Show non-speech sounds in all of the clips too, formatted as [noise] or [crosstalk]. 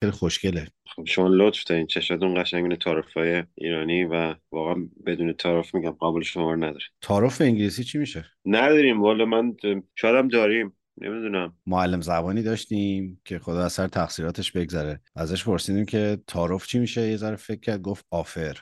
خیلی خوشگله. خب شما لطف دارین. چشاتون قشنگ اینه تعارفای ایرانی و واقعا بدون تعارف میگم قابل شما رو نداره. تعارف انگلیسی چی میشه؟ نداریم. والا من شاید هم داریم. نمی‌دونم. معلم زبانی داشتیم که خدا از سر تقصیراتش بگذره. ازش پرسیدیم که تعارف چی میشه؟ یه ذره فکر کرد گفت آفر.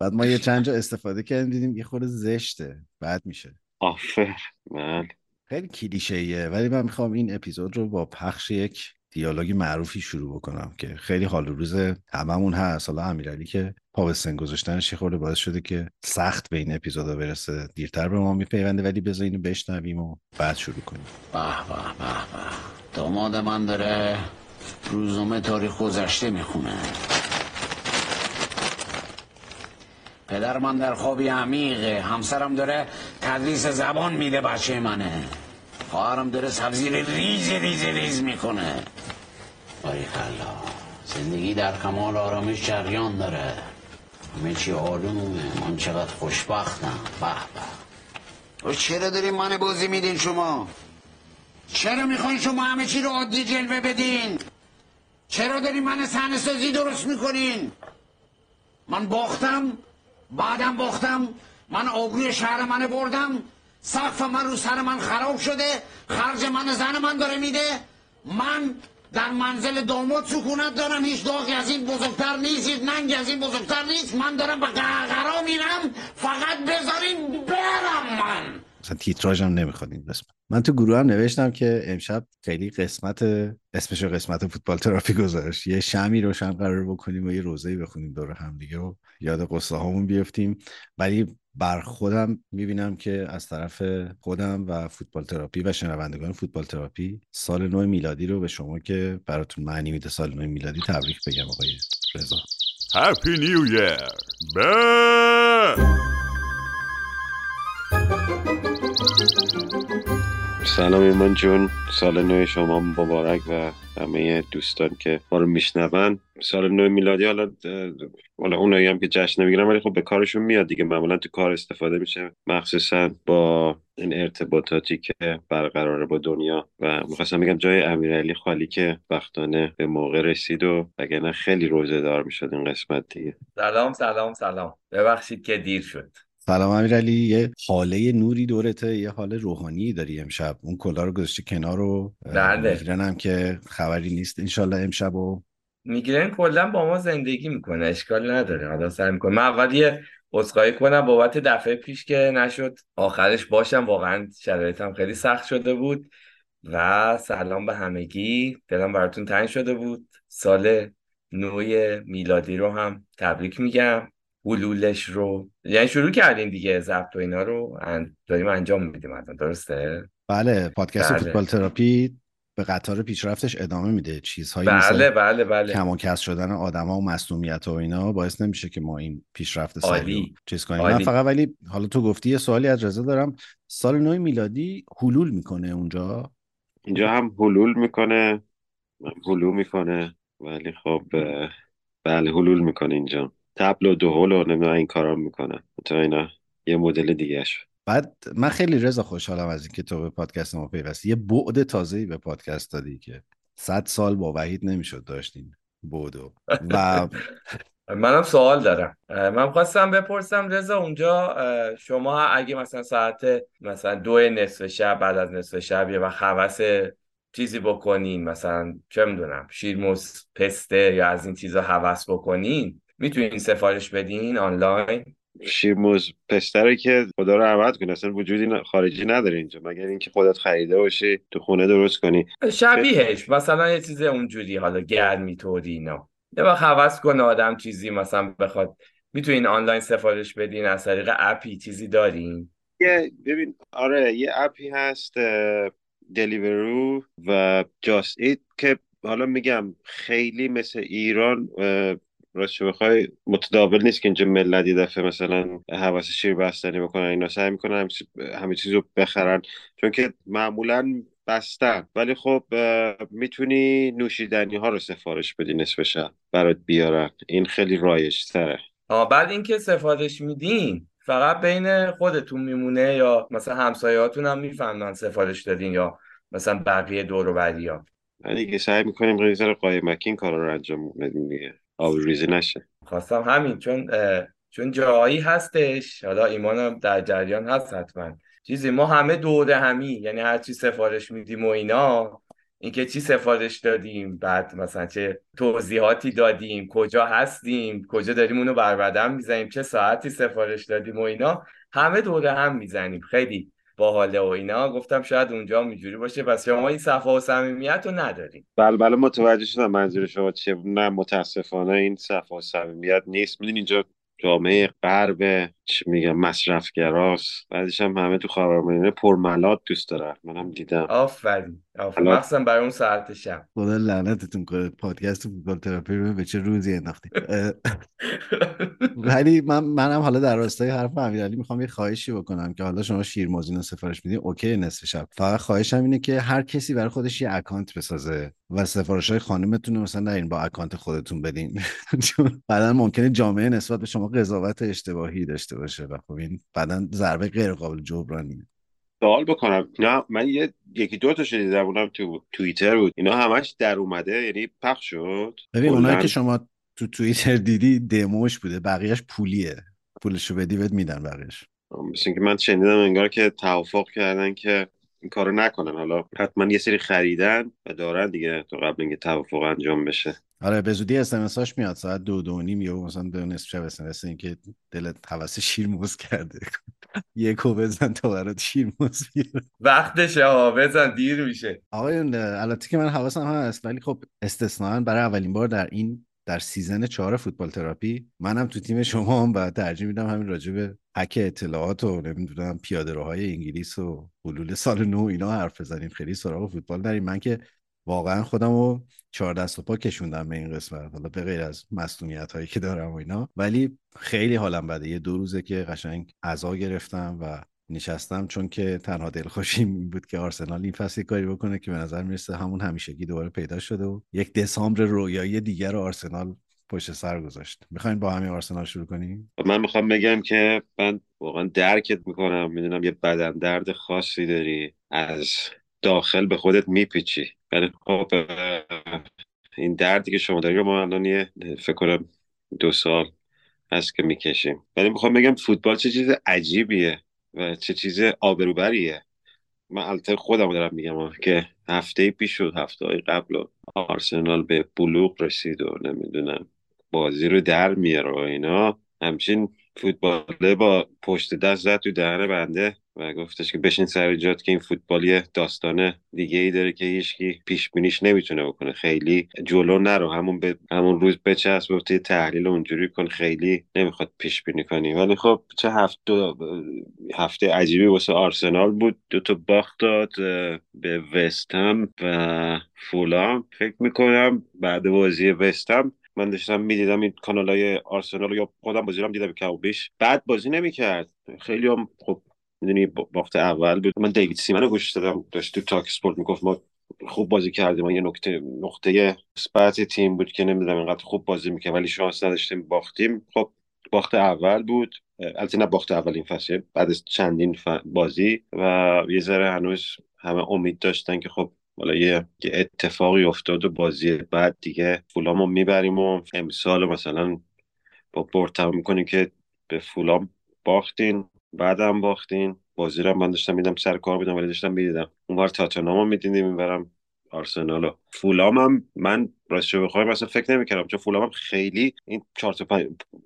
بعد ما یه چند جا استفاده کردیم دیدیم یه خورده زشته. بعد میشه. آفر. من خیلی کلیشه ایه ولی من می‌خوام این اپیزود رو با پخش یک دیالوگی معروفی شروع بکنم که خیلی حال روز هممون هست. حالا امیرعلی که پا به سن گذاشتنش خورده باعث شده که سخت به این اپیزودا برسه. دیرتر به ما میپیونده ولی بذار اینو بشنویم و بعد شروع کنیم. به به به داماد من داره روزنامه تاریخ گذشته می‌خونه. پدر من در خوابی عمیقه همسرم داره تدریس زبان میده بچه منه. خواهرم داره سبزی ریز ریز ریز می‌کنه. باریکلا زندگی در کمال آرامش جریان داره. همه چی آرومه. من چقدر خوشبختم. به به. چرا دارین من بازی میدین شما؟ چرا می‌خواین شما همه چی رو عادی جلوه بدین؟ چرا دارین من صحنه سازی درست می‌کنین؟ من باختم بعدم باختم من آبروی شهر من بردم سقف من رو سر من خراب شده خرج من زن من داره میده. من در منزل داماد سکونت دارم. هیچ داغی از این بزرگتر نیست هیچ ننگی از این بزرگتر نیست. من دارم به قهقرا میرم. فقط بذارین برم من. مثلا تیتراژ هم نمی‌خواد این قسمت. من تو گروه هم نوشتم که امشب خیلی قسمت اسمش قسمت فوتبال ترافی گذاشت. یه شمی روشن قرار بکنیم و یه روزه‌ای بخونیم دور هم دیگه و یاد قصه هامون بیفتیم. ولی بر خودم می‌بینم که از طرف خودم و فوتبال تراپی و شنوندگان فوتبال تراپی سال نو میلادی رو به شما که براتون معنی میده سال نو میلادی تبریک بگم آقای رضا. Happy New سلام ایمان جون. سال نو شما مبارک و همه دوستان که ما رو میشنون. سال نو میلادی حالا حالا اونایی هم که جشن نمی‌گیرن ولی خب به کارشون میاد دیگه. معمولا تو کار استفاده میشه. مخصوصا با این ارتباطاتی که برقراره با دنیا. و می‌خواستم بگم جای امیرعلی خالی که وقتانه به موقع رسید و وگرنه خیلی روزه دار می‌شد این قسمت دیگه. سلام سلام سلام. ببخشید که دیر شد. سلام امیرعلی. یه حاله نوری دورته یه حال روحانی داری امشب. اون کلا رو گذاشتی کنار و بله. میگرنم که خبری نیست انشالله امشب و میگرن کلا با ما زندگی می‌کنه. اشکال نداره. حالا سعی می‌کنه من اول یه عذرخواهی کنم بابت دفعه پیش که نشد. آخرش باشم. واقعا شرایطم خیلی سخت شده بود. و سلام به همگی. دلم براتون تنگ شده بود. سال نوی میلادی رو هم تبریک میگم. حلولش رو یعنی شروع کردیم دیگه ضبط و اینا رو داریم انجام میدیم الان درسته؟ بله پادکست بله. فوتبال تراپی به قطار پیشرفتش ادامه میده. چیزهایی بله مثل بله بله کم و کس شدن آدما و مسئولیت و اینا باعث نمیشه که ما این پیشرفت سریع. چیز کنیم. من. فقط ولی حالا تو گفتی یه سوالی از رضا دارم. سال نو میلادی حلول می‌کنه اونجا؟ اینجا هم حلول می‌کنه حلول می‌کنه ولی خب بله حلول می‌کنه اینجا. تبل و دهل و نمی‌دونم این کارا می‌کنه تا اینا یه مدل دیگه بعد من خیلی رضا خوشحالم از اینکه تو به پادکست ما پیوستی. یه بعد تازه‌ای به پادکست دادی که صد سال با وحید نمی‌شد داشتین بودو و [laughs] منم سوال دارم. من خواستم بپرسم رضا اونجا شما اگه مثلا ساعت مثلا دو نصف شب بعد از نصف شب یه وقت چیزی بکنین مثلا چه می‌دونم شیرموز پسته یا از این چیزا هوس بکنین می‌تونین سفارش بدین آنلاین؟ شیرموز پستره که خدا رو رحمت کنه اصلا وجودی خارجی نداره اینجا. مگر اینکه خودت خریده باشی تو خونه درست کنی. شبیهش مثلا یه چیز اونجوری حالا گرمی طوری اینا. یه وقت هوس کنه آدم چیزی مثلا بخواد. می‌تونین آنلاین سفارش بدین از طریق اپی چیزی دارین؟ یه ببین آره یه اپی هست دلیورو و جاست ایت که حالا میگم خیلی مثل ایران راستش بخوای متداول نیست که اینجا ملت یه دفعه مثلا حواس شیر بستنی بکنن اینا سعی می‌کنن همه چیز- رو بخرن. چون که معمولا بستن. ولی خب می‌تونی نوشیدنی ها رو سفارش بدی نصف شب برات بیارن. این خیلی رایج تره آه بعد اینکه سفارش میدین فقط بین خودتون میمونه یا مثلا همسایه‌هاتون هم می‌فهمن سفارش دادین یا مثلا بقیه دور و بریا دیگه سعی می‌کنیم ذره قایمکی این کارا رو انجام بدیم دیگه. آب ریزی نشه. خواستم همین چون چون جایی هستش حالا ایمانم در جریان هست حتما. چیزی ما همه دوره همی یعنی هر چی سفارش میدیم و اینا اینکه چی سفارش دادیم بعد مثلا چه توضیحاتی دادیم کجا هستیم کجا داریم اونو بربدن می‌زنیم چه ساعتی سفارش دادیم و اینا همه دوره هم می‌زنیم. خیلی باحاله و اینا گفتم شاید اونجا اینجوری باشه. پس شما این صفا و صمیمیت رو نداریم بله بله متوجه شدم منظور شما چیه. نه متاسفانه این صفا و صمیمیت نیست. می‌دونی اینجا جامعه غرب چی میگم مصرفگراست. بعدش هم همه تو خاورمیانه پرملات دوست دارن. منم دیدم. آفرین آفرین. مخصوصا برای اون ساعت شب. خدا لعنتتون کنه. پادکست فوتبال تراپی رو به چه روزی انداختیم؟ [laughs] ولی من منم حالا در راستای حرف امیرعلی می‌خوام یه خواهشی بکنم که حالا شما شیرموزین رو سفارش میدین اوکی نصف شب. فقط خواهشم اینه که هر کسی برای خودش یه اکانت بسازه و سفارش های خانمتون رو مثلا نرین با اکانت خودتون بدین. [laughs] چون بعدا ممکنه جامعه نسبت به شما قضاوت اشتباهی داشته باشه و خب این بعدا ضربه غیر قابل جبرانیه سوال بکنم. نه من یه یکی دو تا شنیدم اونم تو توییتر بود. اینا همش در اومده یعنی پخش شد. ببین اونایی که شما تو توییتر دیدی دموش بوده بقیهش پولیه. پولشو بدی بهت میدن بقیهش مثل که من شنیدم انگار که توافق کردن که این کارو نکنن. حالا حتما یه سری خریدن و دارن دیگه تو قبل اینکه توافق انجام بشه. آره به زودی اس میاد. ساعت دو دو نیم یا مثلا به نصف شب اس اینکه دلت هوس شیرموز کرده. [laughs] یک رو بزن تا برات شیرموز بیاره. وقتشه ها بزن دیر میشه. آقایون البته که من حواسم هست ولی خب استثنائا برای اولین بار در این در season چهار فوتبال تراپی منم تو تیم شما هم و ترجیح میدم همین راجع به هک اطلاعات و نمی‌دونم پیاده روهای انگلیس و حلول سال نو اینا حرف بزنیم. خیلی سراغ فوتبال داریم. من که واقعا خودم رو چهار دست و پا کشوندم به این قسمت. حالا به غیر از مصونیت هایی که دارم و اینا. ولی خیلی حالم بده. یه دو روزه که قشنگ عزا گرفتم و نشستم چون که تنها دلخوشیم این بود که آرسنال این فصل کاری بکنه که به نظر می‌رسه همون همیشگی دوباره پیدا شده و یک دسامبر رویایی دیگر آرسنال پشت سر گذاشت. می‌خواین با همین آرسنال شروع کنیم؟ من می‌خوام بگم که من واقعا درکت می‌کنم. می‌دونم یه بدن درد خاصی داری. از داخل به خودت میپیچی. ولی خب این دردی که شما داری رو ما الان فکر کنم دو سال هست که می‌کشیم. ولی می‌خوام بگم فوتبال چه چیز عجیبیه. و چه چیز آبروبریه. من البته خودم دارم میگم که هفته پیش شد هفته های قبل آرسنال به بلوغ رسید و نمی‌دونم بازی رو در میاره و اینا. همچین فوتباله با پشت دست زد تو دهن بنده. و گفتش که بشین سر جات که این فوتبالی داستانه دیگه ای داره که هیچکی پیش بینیش نمی‌تونه بکنه. خیلی جلو نرو همون به همون روز بچسب و تحلیل اونجوری کن خیلی نمی‌خواد پیش بینی کنی. ولی خب چه هفته هفته عجیبی واسه آرسنال بود. دو تا باخت داد به وستهم و فولام. فکر می‌کنم بعد بازی وستهم من داشتم می‌دیدم این کانال های آرسنال یا خودم بازی هم دیدم که بیش بعد بازی نمی‌کرد. خیلی هم خب می‌دونی باخت اول بود. من دیوید سیمن رو گوش دادم. داشت تو تاک سپورت می‌گفت ما خوب بازی کردیم. ما یه نقطه نقطه مثبت تیم بود که نمی‌دونم اینقدر خوب بازی می‌کرد ولی شانس نداشتیم باختیم. خب باخت اول بود. البته نه باخت اول این فصل بعد از چندین بازی. و یه ذره هنوز همه امید داشتن که خب حالا یه اتفاقی افتاد و بازی بعد دیگه فولامو می‌بریم و امسال مثلا با برد می‌کنیم که به فولام باختین. بعدم باختین. بازی رو من داشتم میدم سر کار بودم ولی داشتم می‌دیدم. اونور تاتنامو می‌دیدیم می‌برم آرسنال فولام هم من راستش بخوام مثلا فکر نمی‌کردم چون فولام هم خیلی این چهار تا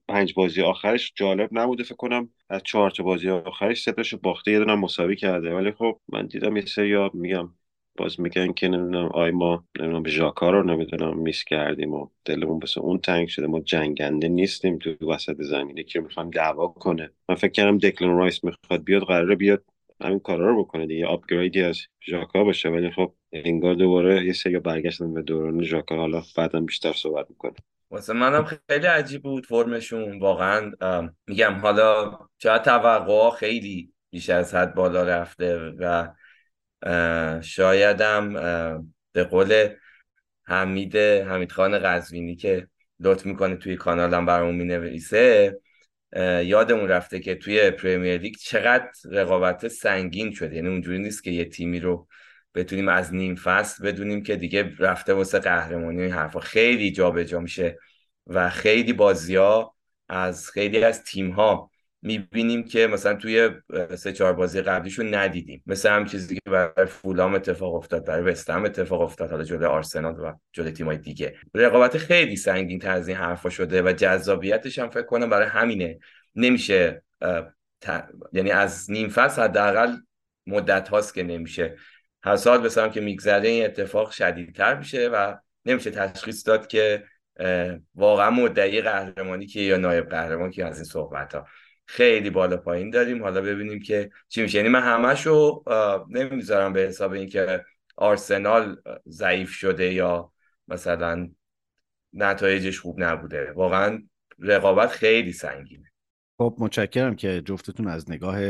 پنج بازی آخرش جالب نبوده فکر کنم. از چهار تا بازی آخرش سه باخته یه دونه مساوی کرده. ولی خب من دیدم یه سری میگم باز میگن که نمی‌دونم آی ما نمی‌دونم ژاکا رو نمی‌دونم miss کردیم و دلمون واسه اون تنگ شده. ما جنگنده نیستیم تو وسط زمینه. که می‌خوام دعوا کنه؟ من فکر کردم دکلن رایس می‌خواد بیاد قراره بیاد همین کارا رو بکنه دیگه. upgrade ی از ژاکا باشه. ولی خب انگار دوباره یه سری برگشتن به دوران ژاکا. حالا بعدا بیشتر صحبت می‌کنه واسه منم خیلی عجیب بود فرمشون. واقعا میگم حالا چه توقع خیلی بیش از حد بالا رفته و شایدم به قول حمید حمید خان قزوینی که لطف می‌کنه توی کانالم برامون می‌نویسه یادمون رفته که توی پریمیر لیگ چقدر رقابت سنگین شده. یعنی اونجوری نیست که یه تیمی رو بتونیم از نیم فصل بدونیم که دیگه رفته واسه قهرمانی این حرفا. خیلی جابجا میشه و خیلی بازی ها از خیلی از تیم ها می‌بینیم که مثلا توی سه چهار بازی قبلیشون ندیدیم. مثل هم چیزی که برای فولام اتفاق افتاد برای وستهم اتفاق افتاد حالا جلوی آرسنال و جلوی تیمای دیگه. رقابت خیلی سنگین تر از این حرفا شده و جذابیتش هم فکر کنم برای همینه. نمیشه یعنی از نیم فصل حداقل مدت هاست که نمیشه. هر سال مثلا که میگذره این اتفاق شدیدتر میشه و نمیشه تشخیص داد که واقعا مدعی قهرمانی که یا نایب قهرمان که از این صحبت ها خیلی بالا پایین داریم. حالا ببینیم که چی میشه. یعنی من همشو نمی‌ذارم به حساب اینکه آرسنال ضعیف شده یا مثلا نتایجش خوب نبوده. واقعا رقابت خیلی سنگینه. خب متشکرم که جفتتون از نگاه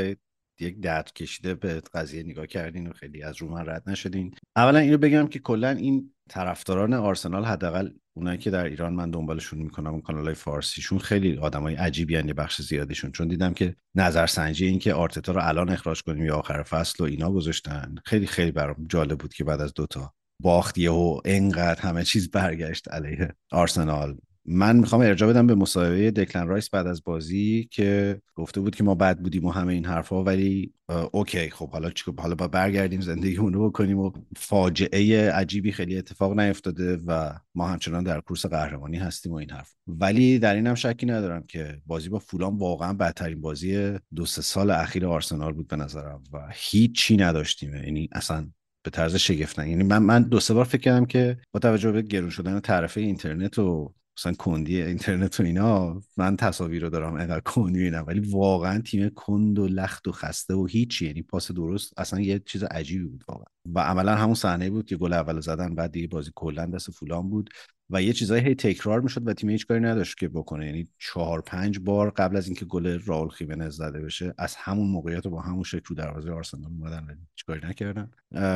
یک درد کشیده به قضیه نگاه کردین و خیلی از رو من رد نشدین. اولا اینو بگم که کلا این طرفداران آرسنال حداقل اونایی که در ایران من دنبالشون می‌کنم اون کانال های فارسیشون خیلی آدمای عجیبی یه بخش زیادیشون. چون دیدم که نظرسنجی این که آرتتا رو الان اخراج کنیم یا آخر فصل و اینا گذاشتن خیلی خیلی برام جالب بود که بعد از دوتا باختیه و انقدر همه چیز برگشت علیه آرسنال. من می‌خوام ارجاع بدم به مصاحبه دکلن رایس بعد از بازی که گفته بود که ما بد بودیم و همه این حرفها ولی اوکی. خب حالا حالا با برگردیم زندگیمون رو بکنیم و فاجعه عجیبی خیلی اتفاق نیفتاده و ما همچنان در کورس قهرمانی هستیم و این حرف. ولی در اینم شکی ندارم که بازی با فولان واقعا بدترین بازی دو سه سال اخیر آرسنال بود به نظرم و هیچی نداشتیم. یعنی اصلا به طرز شگفت یعنی من من دو سه بار فکر کردم که با توجه به گرون شدن طرفه اینترنت و مثلا کندی اینترنت و اینا من تصاویر رو دارم انقدر کندی اینا ولی واقعا تیم کند و لخت و خسته و هیچی. یعنی پاس درست اصلا یه چیز عجیبی بود واقعا. و عملا همون صحنه بود که گل اول زدن بعد دیگه بازی کلا دست فولان بود و یه چیزایی هی تکرار می‌شد و تیم هیچ کاری نداشت که بکنه. یعنی چهار پنج بار قبل از اینکه گل راول خیمنز زده بشه از همون موقعیت با همون شکل رو دروازه آرسنال اومدن هیچ کاری نکردن.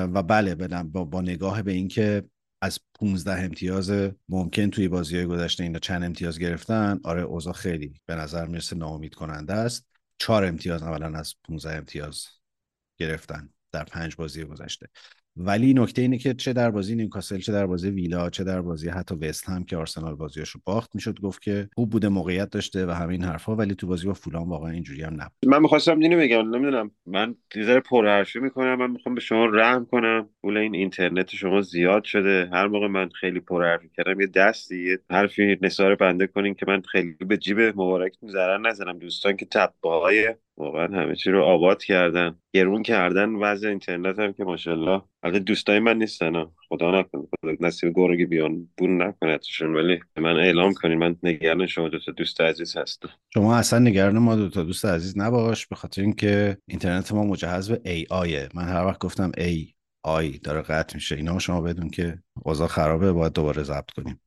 و بله با, با نگاه به اینکه از 15 امتیاز ممکن توی بازی های گذشته اینا چند امتیاز گرفتن؟ آره اوضاع خیلی به نظر می‌رسه ناامید کننده است. چهار امتیاز اولا از 15 امتیاز گرفتن در پنج بازی گذشته. ولی نکته اینه که چه در بازی نیوکاسل چه در بازی ویلا چه در بازی حتی وست هم که آرسنال بازیاشو باخت می‌شد گفت که خوب بوده موقعیت داشته و همین حرفها ولی تو بازی با فولان واقعا اینجوری هم نبود. من می‌خواستم اینو بگم نمی‌دونم من دیزر پرحرفی می‌کنم من می‌خوام به شما رحم کنم. پول این اینترنت شما زیاد شده. هر موقع من خیلی پرحرفی کردم یه دستی یه حرفی نثار بنده کنین که من خیلی به جیب مبارکتون ضرر نزنم. دوستان که تبعهای واقعا همه چی رو آباد کردن. گرون کردن وضع اینترنت هم که ماشاءالله. البته دوستای من نیستن خدا نکنه. خدا نصیب گرگی بیان بون نکنتشون ولی من اعلام کنین. من نگران شما دو تا دوست عزیز هستم. شما اصلا نگران ما دو تا دوست عزیز نباش. به خاطر اینکه اینترنت ما مجهز به ای آیه من هر وقت گفتم ای آی داره قطع میشه. اینا شما بدون که اوضاع خرابه باید دوباره ضبط کنیم.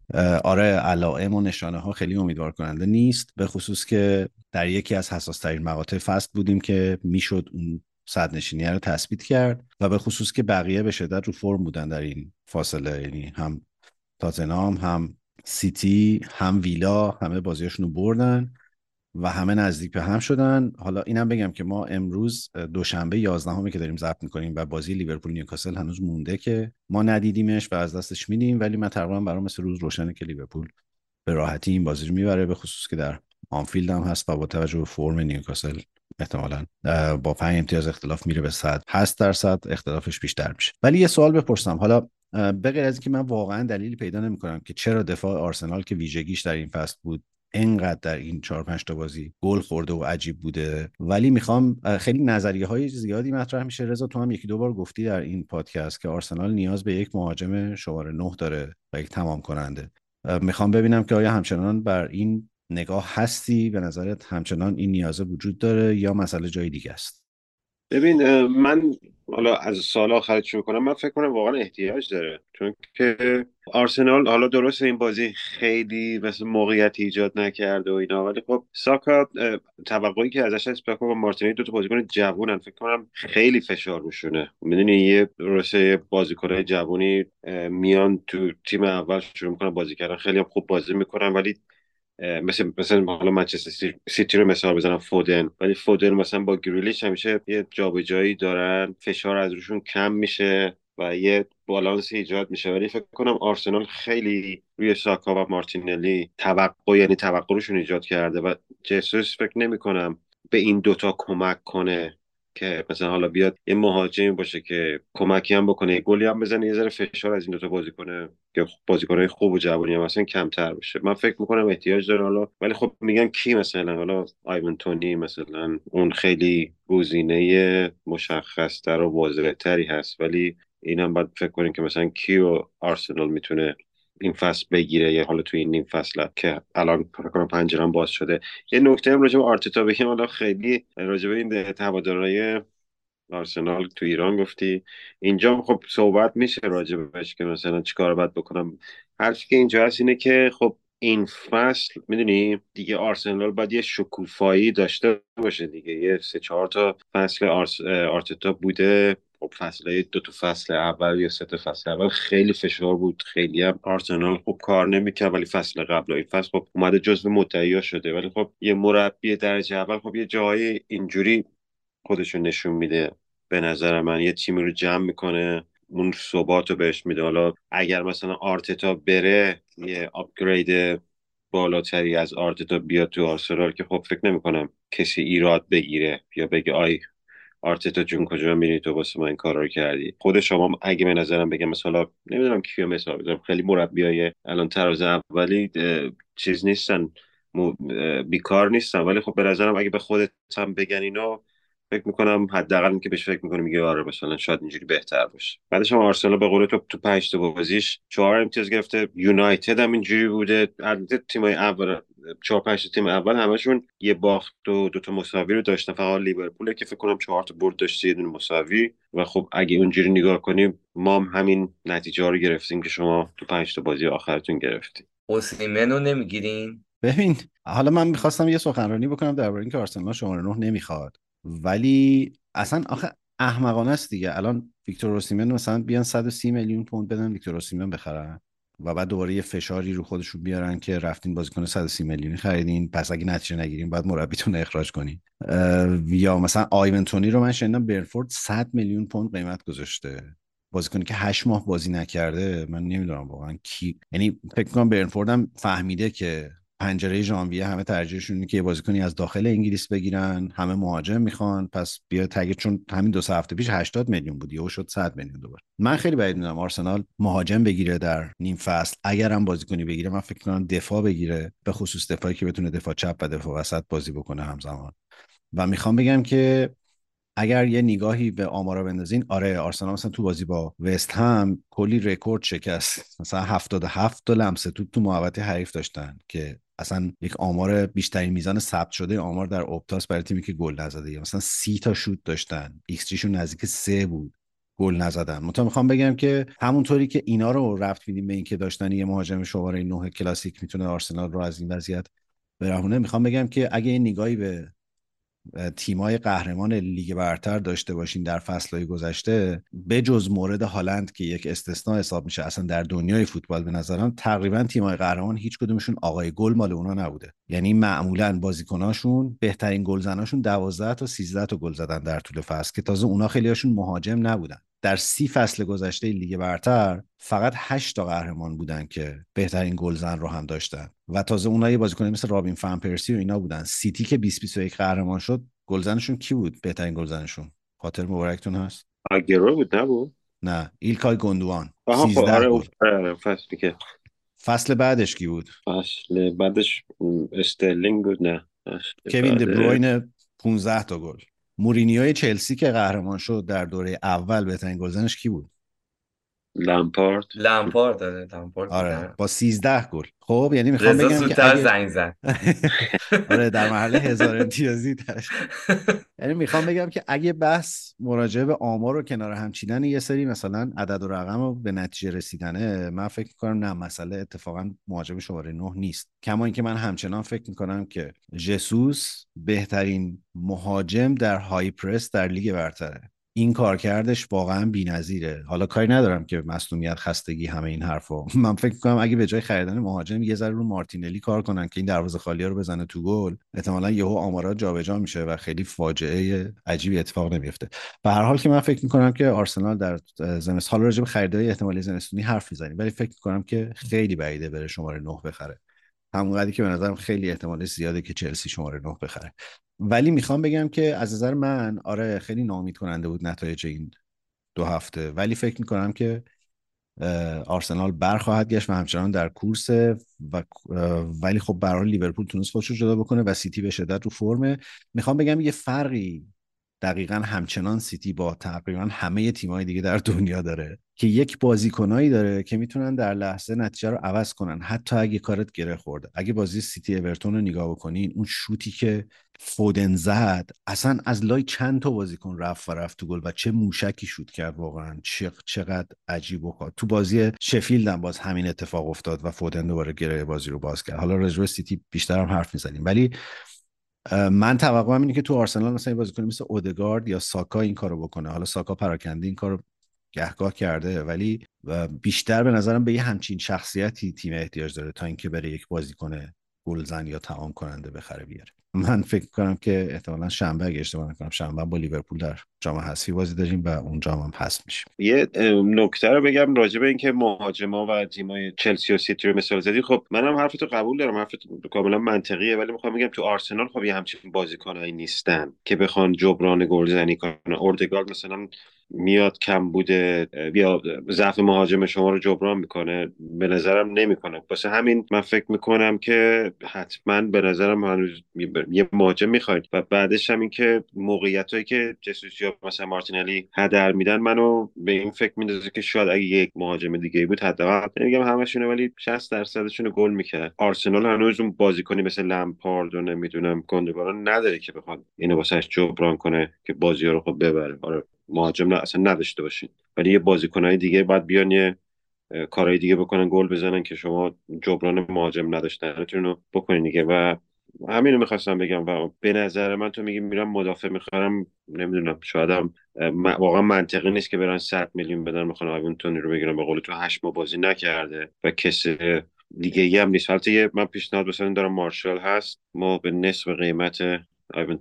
آره علائم و نشانه ها خیلی امیدوار کننده نیست به خصوص که در یکی از حساس ترین مقاطع فصل بودیم که می‌شد اون صد نشینی رو تثبیت کرد و به خصوص که بقیه به شدت رو فرم بودن در این فاصله. یعنی هم تاتنام هم سیتی هم ویلا همه بازیاشون رو بردن. و همه نزدیک به هم شدن. حالا اینم بگم که ما امروز دوشنبه 11مه که داریم ضبط می‌کنیم و بازی لیورپول نیوکاسل هنوز مونده که ما ندیدیمش و از دستش میدیم ولی من تقریبا برام مثل روز روشنه که لیورپول به راحتی این بازی رو می‌بره به خصوص که در آنفیلد هم هست و با توجه به فرم نیوکاسل احتمالا با 5 امتیاز اختلاف میره به صدر هست در صدر اختلافش بیشتر میشه. ولی یه سوال بپرسم. حالا به غیر از اینکه من واقعا دلیلی پیدا نمی‌کنم که چرا دفاع آرسنال که ویژگیش در این فصل بود انقدر در این چهار پنج تا بازی گل خورده و عجیب بوده. ولی می‌خوام خیلی نظریه های زیادی مطرح میشه. رضا تو هم یکی دو بار گفتی در این پادکست که آرسنال نیاز به یک مهاجم شماره نه داره و یک تمام کننده. می‌خوام ببینم که آیا همچنان بر این نگاه هستی؟ به نظرت همچنان این نیازه وجود داره یا مسئله جای دیگه است؟ ببین من حالا از سال آخر شروع کنم من فکر کنم واقعا احتیاج داره. چون که آرسنال حالا درست این بازی خیلی مثل موقعیت ایجاد نکرده و اینا ولی خب ساکا توقعی که ازش هست با مارتینی دو تا بازیکن جوونن. فکر کنم خیلی فشار روشونه می‌دونی یه درسته بازیکن جوونی میان تو تیم اول شروع می‌کنن بازی کردن. خیلی خوب بازی می‌کنن ولی مثل مثلا حالا منچستر سیتی رو مثال بزنم فودن. ولی فودن مثلا با گریلیش همیشه یه جابجایی دارن فشار از روشون کم میشه و یه بالانسی ایجاد میشه. ولی فکر کنم آرسنال خیلی روی ساکا و مارتینلی توقع یعنی توقع روشون ایجاد کرده و جسوس فکر نمی کنم به این دوتا کمک کنه. که مثلا حالا بیاد یه مهاجمی باشه که کمکی هم بکنه گلی هم بزنه یه ذره فشار از این دوتا بازی کنه که بازیکنهای خوب و جوانی هم مثلا کمتر بشه من فکر می‌کنم احتیاج داره حالا ولی خب میگن کی مثلا؟ حالا آیون تونی مثلا اون خیلی گزینه مشخصتر و واضحتری هست ولی اینم باید فکر کنیم که مثلا کی و آرسنال می‌تونه این فصل بگیره یا حالا توی این نیم فصل که الان کنم پنجرم باز شده. یه نکته هم راجع به آرتتا بگیم. حالا خیلی راجع به این هوادارهای آرسنال تو ایران گفتی. اینجا خب صحبت میشه راجع بهش که مثلا چیکار باید بکنم. هرچی که اینجا هست اینه که خب این فصل می‌دونی دیگه آرسنال باید یه شکوفایی داشته باشه دیگه. یه سه چهار تا فصل آرس... آرتتا بوده. خب فصل دو تا فصل اول یا سه تا فصل اول خیلی فشار بود. خیلی هم آرسنال خوب کار نمی‌کرد ولی فصل قبل این فصل خب اومده جزو مدعیا شده. ولی خب یه مربی درجه اول خب یه جایی اینجوری خودشون نشون میده. به نظر من یه تیمی رو جمع می‌کنه اون ثبات رو بهش میده. حالا اگر مثلا آرتتا بره یه upgrade بالاتری از آرتتا بیاد تو آرسنال که خب فکر نمی‌کنم کسی ایراد بگیره یا بگه آی آرتتا جون کجا میری؟ تو واسه من کارا رو کردی. خود شما اگه به نظرم بگم مثلا نمی‌دونم کیو مثال بزنم خیلی مربیای الان تراز اولی چیز نیستن. بیکار نیستن. ولی خب به نظرم اگه به خودت هم بگن اینا فکر می‌کنم حداقل که بهش فکر می‌کنم میگه آره مثلا شاید اینجوری بهتر باشه. بعدش هم آرسنال به قول تو تو 5 تا بازیش چهار امتیاز گرفته. یونایتد هم اینجوری بوده. البته تیمای اول چهار پنج تیم اول همشون یه باخت و دو تا مساوی رو داشتن. فقط لیورپول که فکر کنم چهار تا برد داشته یه دونه مساوی. و خب اگه اونجوری نگاه کنیم ما هم همین نتیجه رو گرفتیم که شما تو 5 تا بازی آخرتون گرفتیم. اوسیمنو نمی‌گیرین؟ ببین حالا من می‌خواستم یه سخنرانی بکنم درباره اینکه آرسنال شماره 9 نمی‌خواد. ولی اصلا آخه احمقانه است دیگه. الان ویکتور اوسیمن مثلا بیان 130 میلیون پوند بدن ویکتور اوسیمن بخرن. و بعد دوباره یه فشاری رو خودشون بیارن که رفتین بازیکن 130 میلیونی خریدین پس اگه نتیجه نگیرین باید مربیتون اخراج کنین. یا مثلا آیونتونی رو من شنیدم برنفورد 100 میلیون پوند قیمت گذاشته. بازیکنی که هشت ماه بازی نکرده من نمی‌دونم واقعا کی. یعنی فکر کنم برنفورد هم فهمیده که پنجره ژانویه همه ترجیحشون که یه بازیکنی از داخل انگلیس بگیرن همه مهاجم می‌خوان پس price tag چون همین دو سه هفته پیش 80 میلیون بود یهو شد 100 میلیون دوباره. من خیلی بعید می‌دونم آرسنال مهاجم بگیره در نیم فصل اگر هم بازیکنی بگیره من فکر کنم دفاع بگیره به خصوص دفاعی که بتونه دفاع چپ و دفاع وسط بازی بکنه همزمان. و می‌خوام بگم که اگر یه نگاهی به آمارا بندازین آره آرسنال مثلا تو بازی با وست هم کلی رکورد شکست. مثلا 77 تا لمس تو تو محوطه حریف داشتن که اصلا یک آمار بیشترین میزان ثبت شده آمار در اپتاس برای تیمی که گل نزده. مثلا سی تا شوت داشتن. ایکس نزدیک سه بود. گل نزدن. منتها می‌خوام بگم که همونطوری که اینا رو رفت بینیم به اینکه داشتن یه مهاجم شماره 9 کلاسیک می‌تونه آرسنال رو از این وضعیت برهونه می‌خوام بگم که اگه یه نگاهی به تیمای قهرمان لیگ برتر داشته باشین در فصلهای گذشته به جز مورد هالند که یک استثناء حساب میشه اصلا در دنیای فوتبال به نظرم تقریبا تیمای قهرمان هیچ کدومشون آقای گل مال اونا نبوده. یعنی معمولا بازیکناشون بهترین گلزناشون 12 تا 13 تا گل زدن در طول فصل که تازه اونا خیلیاشون مهاجم نبودن. در سی فصل گذشته لیگ برتر فقط هشت تا قهرمان بودن که بهترین گلزن رو هم داشتن. و تازه اونایی بازیکن مثل رابین فان پرسی و اینا بودن. سیتی که 20 21 قهرمان شد گلزنشون کی بود؟ بهترین گلزنشون. خاطر مبارکتون هست؟ آگوئرو بود نبود؟ نه. ایلکای گوندوغان خب، آره فصلی که فصل بعدش کی بود؟ فصل بعدش استرلینگ بود نه. کوین دبروین 15 تا گل. مورینیوی چلسی که قهرمان شد در دوره اول بهترین گلزنش کی بود؟ لامپارد لامپارد داره لامپارد آره با 13 گل. خب یعنی می‌خوام بگم که اگه... زنگ زد. [laughs] آره در محله هزار امتیازی داشت یعنی می‌خوام بگم که اگه بحث مراجعه به آمار و کنار هم چیدن یه سری مثلا عدد و رقم و به نتیجه رسیدنه من فکر کنم نه مسئله اتفاقا مهاجم شماره 9 نیست. کما اینکه من همچنان فکر می‌کنم که جسوس بهترین مهاجم در های پرس در لیگ برتره. این کارکردش واقعا بی‌نظیره. حالا کاری ندارم که مصونیت خستگی همه این حرفا. [laughs] من فکر کنم اگه به جای خریدن مهاجم یه ذره رو مارتینلی کار کنن که این دروازه خالی رو بزنه تو گل احتمالا یهو آمارا جابجا میشه و خیلی فاجعه عجیبی اتفاق نمیفته به هر حال که من فکر می‌کنم که آرسنال در زمستان راجع به خریدای احتمالی زمستونی حرف می‌زنیم ولی فکر می‌کنم که خیلی بعیده بره شماره 9 بخره. همونقدری که به نظرم خیلی احتمال زیاده که چلسی شماره 9 بخره. ولی می‌خوام بگم که از نظر من آره خیلی نامید کننده بود نتایج این دو هفته. ولی فکر می‌کنم که آرسنال برخواهد گشت و همچنان در کورس و ولی خب برای لیورپول تونست خودش رو جدا بکنه و سیتی به شدت رو فرمه. می‌خوام بگم یه فرقی دقیقا همچنان سیتی با تقریبا همه تیمای دیگه در دنیا داره که یک بازیکنایی داره که می‌تونن در لحظه نتیجه رو عوض کنن. حتی اگه کارت گره خورده اگه بازی سیتی اورتون رو نگاه بکنین اون شوتی که فودن زد اصلا از لای چند تا بازیکن رفت و رفت تو گل و چه موشکی شوت کرد واقعا. چقدر عجیب و تو بازی شفیلد هم باز همین اتفاق افتاد و فودن دوباره گره بازی رو باز کرد. حالا رجوع سیتی بیشتر هم حرف می‌زنیم. ولی من توقعم اینه که تو آرسنال مثلا بازیکن مثل اودگارد یا ساکا این کارو بکنه. حالا ساکا پراکنده این کارو گهگاه کرده ولی بیشتر به نظرم به یه همچین شخصیتی تیم احتیاج داره تا اینکه بره یک بازیکن گلزن یا تعام کننده بخره بیاره. من فکر کنم که احتمالا شنبه اگه اشتباه نکنم شنبه با لیورپول در جام حذفی بازی داریم و اونجا هم حذف میشیم. یه نکته رو بگم راجع به اینکه مهاجما و تیمای چلسی و سیتی رو مثال زدی خب منم حرفتو قبول دارم حرفت کاملا منطقیه ولی می‌خوام بگم تو آرسنال خب یه همچین بازیکنایی نیستن که بخوان جبران گلزنی کنن. اوردگارد مثلا میاد کم بوده یا ضعف مهاجم شما رو جبران می‌کنه به نظرم نمی‌کنه. واسه همین من فکر می‌کنم که حتما به نظرم هنوز یه مهاجم می‌خواید. و بعدش هم این که موقعیت هایی که جسوس یا مثلا مارتینلی هدر میدن منو به این فکر میندازه که شاید اگه یک مهاجم دیگه بود حداقل نمیگم همشونه ولی 60 درصدشون گل می‌کرد. آرسنال هنوز اون بازیکنی مثل لمپارد و نمی‌دونم گوندوگان نداره که بخواد اینو واسش جبران کنه که بازی رو خب ببره. آره. مهاجم اصلا نداشته باشین. ولی یه بازیکنهای دیگه باید بیان یه کارهای دیگه بکنن گل بزنن که شما جبران مهاجم نداشتنتون رو بکنین دیگه؟ و همین رو می‌خواستم بگم و به نظر من تو میگی میرم مدافع می‌خرم نمی‌دونم شاید هم واقعا منطقی نیست که برن 100 میلیون بدن می‌خوان آیون تونی رو بگیرن به قول تو هشت ماه بازی نکرده و کسی دیگه ای هم نیست. حالت من پیشنهاد بسازم دارم مارشال هست. ما به نصف قیمت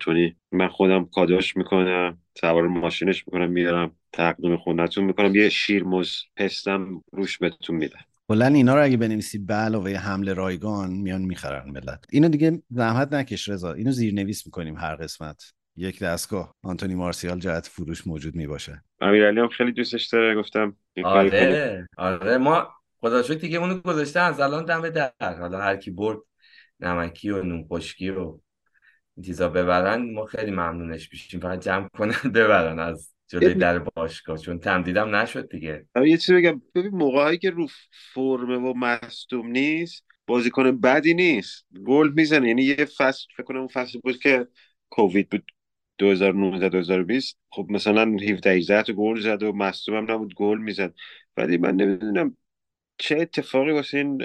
تونی من خودم کادوش می‌کنم سوار ماشینش می‌کنم میارم تقدیم خونتون می‌کنم. یه شیرموز پستم روش بهتون میدم. کلا اینا رو اگه بنویسی به علاوه حمله رایگان میان می‌خرن ملت. اینو دیگه زحمت نکش رضا. اینو زیرنویس می‌کنیم هر قسمت. یک دستگاه. آنتونی مارسیال جهت فروش موجود می‌باشه. امیرعلی هم خیلی دوستش داره گفتم آره. آره. ما خدا شد دیگه اونو گذاشته از الان دم در. حالا هر کی برد نمکی و نون خشکی و چیزا ببرن ما خیلی ممنونش میشیم. فقط جمع کنن [laughs] ببرن از جلوی در باشگاه چون تمدیدم نشد دیگه. یه چیزی بگم. ببین موقعی که رو فرمه و مصدوم نیست بازیکن بدی نیست. گل می‌زنه. یعنی یه فصل فکر کنم اون فصل بود که کووید بود 2019 2020 خب مثلا 17 18 تا گل زد و مصدوم هم نبود گل می‌زد. ولی من نمی‌دونم چه اتفاقی واسه این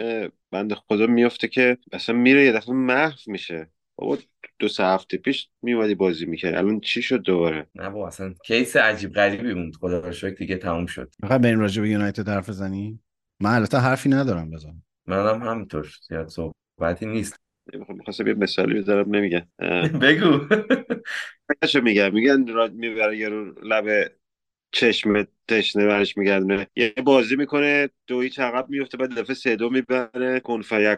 بند خدا میفته که اصلا میره یه دفعه محو میشه. بابا دو سه هفته پیش میومدی بازی می‌کرد الان چی شد دوباره؟ نه بابا اصلا کیس عجیب غریبی بود خدا رو شکر دیگه تموم شد. می‌خوای بریم راجع به یونایتد حرف بزنی من البته حرفی ندارم بزنم منم همینطور زیاد صحبتی نیست. می‌خواستم یه مثالی بذارم نمیگن [laughs] بگو. میگن میگن می‌بره یارو لب چشم تشنه برش میگردونه. یه بازی می‌کنه دوی عقب میفته بعد دفعه سه دو می‌بره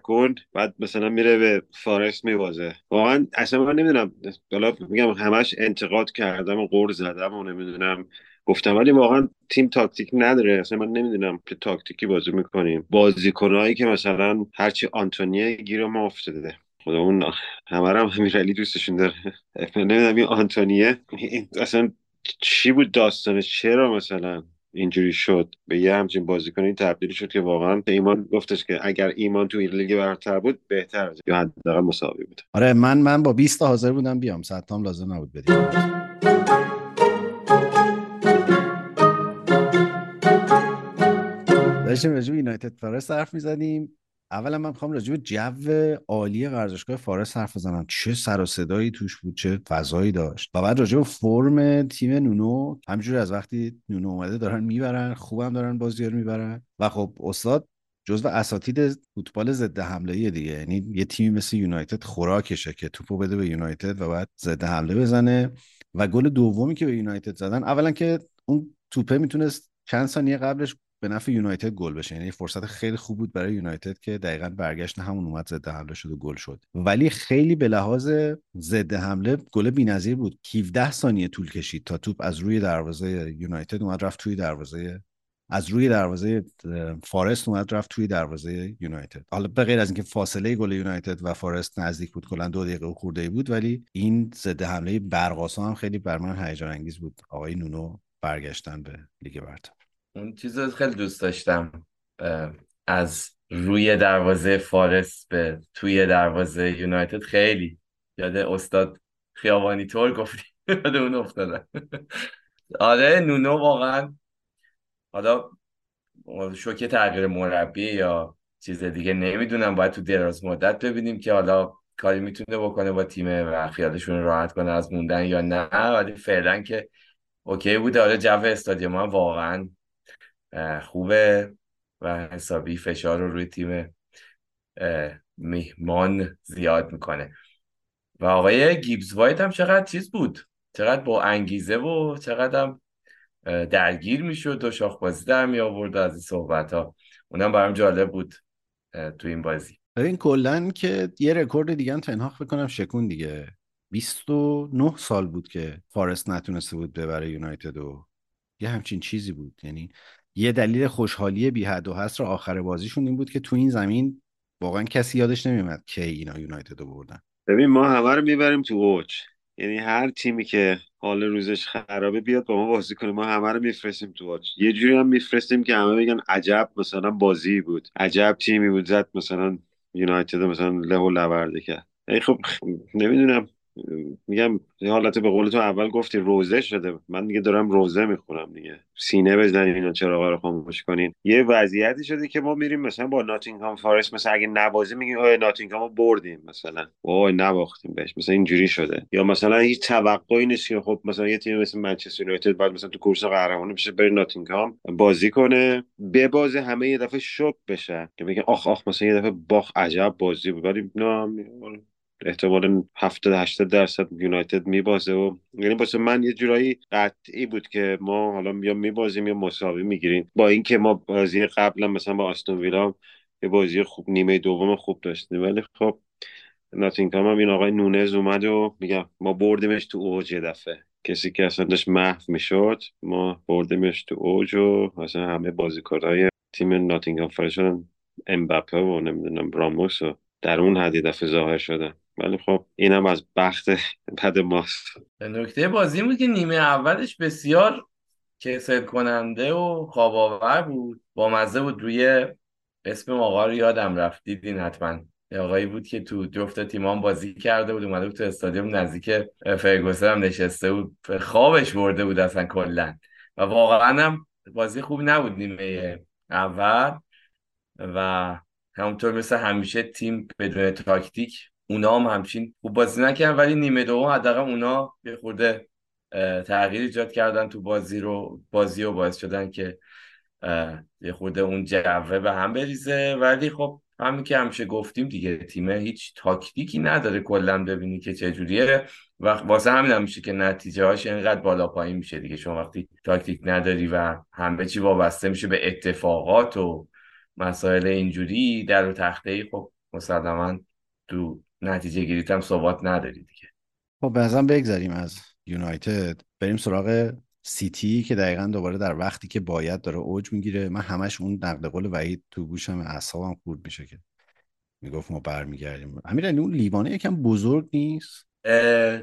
کن بعد مثلا میره به فارست میبازه. واقعا اصلا من نمی‌دونم. حالا میگم همش انتقاد کردم و قور زدم و نمی‌دونم. گفتم ولی واقعا تیم تاکتیک نداره. اصلا من نمی‌دونم که تاکتیکی بازی می‌کنیم. بازیکنهایی که مثلا هرچی آنتونیه گیر ما افتاده. خدا اون همه هم امیرعلی دوستشون داره. [laughs] نمی‌دونم این آنتونیه. اصلا چی بود داستانش؟ چرا مثلا اینجوری شد؟ به یه همچین بازیکنی تبدیل شد که واقعا ایمان گفتش که اگر ایمان تو این لیگ برتر بود بهتر یا حداقل مساوی بود. آره من من با 20 تا حاضر بودم بیام. صدام لازم نبود بدیم. داشتیم راجع به یونایتد حرف می‌زدیم. اولا من می‌خوام راجع به جو عالی ورزشگاه فارس حرف بزنم. چه سر و صدایی توش بود چه فضایی داشت. و بعد راجع به فرم تیم نونو همینجوری از وقتی نونو اومده دارن می‌برن خوبم دارن بازی رو می‌برن. و خب استاد جزو اساتید فوتبال ضد حمله دیگه. یعنی یه تیمی مثل یونایتد خوراکشه که توپو بده به یونایتد و بعد ضد حمله بزنه. و گل دومی که به یونایتد زدن اولا که اون توپه می‌تونست چند ثانیه قبلش به نفع یونایتد گل بشه. یعنی فرصت خیلی خوب بود برای یونایتد که دقیقا برگشت همون اومد ضد حمله شد و گل شد. ولی خیلی به لحاظ ضد حمله گل بی‌نظیر بود. 17 ثانیه طول کشید تا توپ از روی دروازه یونایتد اومد رفت توی دروازه از روی دروازه فارست اومد رفت توی دروازه یونایتد. حالا به غیر از اینکه فاصله گل یونایتد و فارست نزدیک بود کلا دو دقیقه خورده بود ولی این ضد حمله برقاسا هم خیلی بر من هیجان انگیز بود. آقای نونو برگشتن به لیگ برتر. اون چیز خیلی دوست داشتم از روی دروازه فارست به توی دروازه یونایتد. خیلی یاد استاد خیابانی طور گفتی. [laughs] یاد اون افتادم. [laughs] آره نونو واقعا. حالا شوکه تغییر مربی یا چیز دیگه نمی‌دونم. باید تو دراز مدت ببینیم که حالا کاری می‌تونه بکنه با تیمه و خیالشون راحت کنه از موندن یا نه. ولی فعلا که اوکی بوده. حالا جو استادیوم واقعا خوبه و حسابی فشار رو روی تیم میهمان زیاد می‌کنه. و آقای گیبز وایت هم چقدر چیز بود. چقدر با انگیزه و چقدر هم درگیر می‌شد و شاخ بازی در می آورد از این صحبت ها اونم برام جالب بود تو این بازی. این کلا که یه رکورد دیگه هم تنهاخ بکنم شکون دیگه. 29 سال بود که فارست نتونسته بود ببره یونایتد و یه همچین چیزی بود. یعنی یه دلیل خوشحالی بی حد و حصر آخر بازیشون این بود که تو این زمین واقعا کسی یادش نمیومد که اینا یونایتد رو بردن. ببین ما همه رو می‌بریم تو اوج. یعنی هر تیمی که حال روزش خرابه بیاد با ما بازی کنه. ما همه رو میفرستیم تو اوج. یه جوری هم میفرستیم که همه بگن عجب مثلا بازی بود. عجب تیمی بود. زد مثلا یونایتد مثلا له و لورده کرد. ای خب نمی‌دونم. میگم یه حالت به قول تو اول گفتی روزه شده. من دیگه دارم روزه می‌خونم دیگه. سینه بزنین اینا چراغا رو خاموش کنین. یه وضعیتی شده که ما میریم مثلا با ناتینگهام فارست مثلا اگه نبازی میگیم اوه ناتینگهام رو بردیم مثلا. اوه نباختیم بهش. مثلا اینجوری شده. یا مثلا هیچ توقعی نیست که خب مثلا یه تیم مثل منچستر یونایتد بعد مثلا تو کورس قهرمانی بشه بره ناتینگهام بازی کنه. ببازه همه یه دفعه شوک بشه. که بگن آخ آخ مثلا یه دفعه باخ عجب بازی بود. ولی احتمال 70 80 درصد یونایتد میبازه و یعنی واسه من یه جورایی قطعی بود که ما حالا یا میبازیم یا مساوی می‌گیریم. با اینکه ما بازی قبلا مثلا با آستون ویلا یه بازی خوب نیمه دوم خوب داشتیم. ولی خب ناتینگهام هم این آقای نونز اومد و میگم ما بردیمش تو اوج یه دفعه. کسی که اصلا داشت محو می‌شد ما بردیمش تو اوج و مثلا همه بازیکنهای تیم ناتینگهام فارست شدن امباپه و نمی‌دونم راموس و در اون حدی دفعه ظاهر شدن. ولی خب اینم از بخت بد ماست. نکته بازی بود که نیمه اولش بسیار کسل کننده و خواب بود. با مزه بود روی اسم آقا رو یادم رفت. دیدین حتما. آقایی بود که تو جفت تیمان بازی کرده بود اومده بود تو استادیوم نزدیک فرگوسن هم نشسته بود. خوابش برده بود اصلا کلا. و واقعا هم بازی خوب نبود نیمه اول. و همونطور مثل همیشه تیم بدون تاکتیک اونا هم همچین خوب بازی نکردن ولی نیمه دوم حداقل اونا یه خورده تغییر ایجاد کردن تو بازی رو بازی رو باعث شدن که یه خورده اون جوه به هم بریزه. ولی خب همین که همیشه گفتیم دیگه تیمه هیچ تاکتیکی نداره کلا ببینی که چجوریه و واسه همین هم میشه که نتیجه هاش اینقدر بالا پایین میشه دیگه. شما وقتی تاکتیک نداری و همه چی وابسته میشه به اتفاقات و مسائل اینجوری در و تخته ای خب مسلما تو نتیجه گیریت هم ثبات نداری دیگه. خب بازم بگذاریم از یونایتد. بریم سراغ سیتی که دقیقا دوباره در وقتی که باید داره اوج می‌گیره. من همش اون نقل قول وحید تو گوشم اعصابم خورد میشه که می‌گفت ما برمیگردیم. امیر اون لیوانه یکم بزرگ نیست؟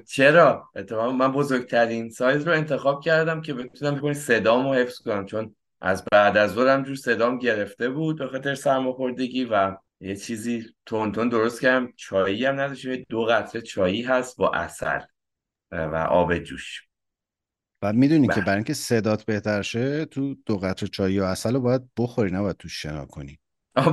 چرا؟ اتفاقا من بزرگترین سایز رو انتخاب کردم که بتونم بکنی صدامو حفظ کنم چون از بعد از ظهر جور صدام گرفته بود به خاطر سرماخوردگی و یه چیزی تون تون درست کردم. چایی هم نداشتیم دو قطره چایی هست با اصل و آب جوش. بعد می‌دونی که برای اینکه صدات بهتر شه تو دو قطره چایی و اصل رو باید بخوری نباید تو شنا کنی. [laughs]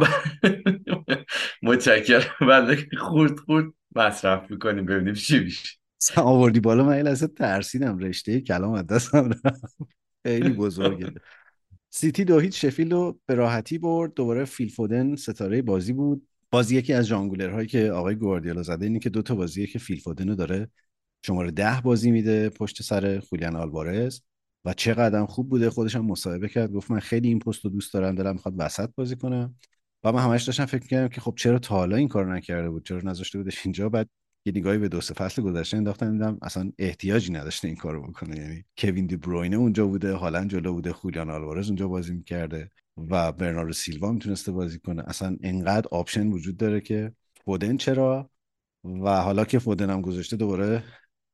متشکرم. بعد خورد خورد. مصرف می‌کنیم ببینیم چی میشه. آوردی بالا من لحظه ترسیدم. رشته کلام از دستم خیلی بزرگه. سیتی دو هیچ شفیلد رو به راحتی برد. دوباره فیل فودن ستاره بازی بود. بازی یکی از جانگولرهایی که آقای گواردیولا زده اینه که دو تا بازیه که فیل فودن رو داره شماره ده بازی میده پشت سر خولیان آلوارز و چقدر خوب بوده. خودش هم مصاحبه کرد گفت من خیلی این پست رو دوست دارم دلم می‌خواد وسط بازی کنم. و من همش داشتم فکر کردم که خب چرا تا حالا این کار نکرده بود؟ چرا نذاشته بودش اینجا؟ بعد یه نگاهی به دو فصل گذشته انداختم دیدم اصلا احتیاجی نداشته این کارو بکنه. یعنی کوین دی بروینه اونجا بوده هالند جلو بوده خولیان آلوارز اونجا بازی می‌کرده و برناردو سیلوا می‌تونسته بازی کنه. اصلا انقدر آپشن وجود داره که فودن چرا؟ و حالا که فودن هم گذاشته دوباره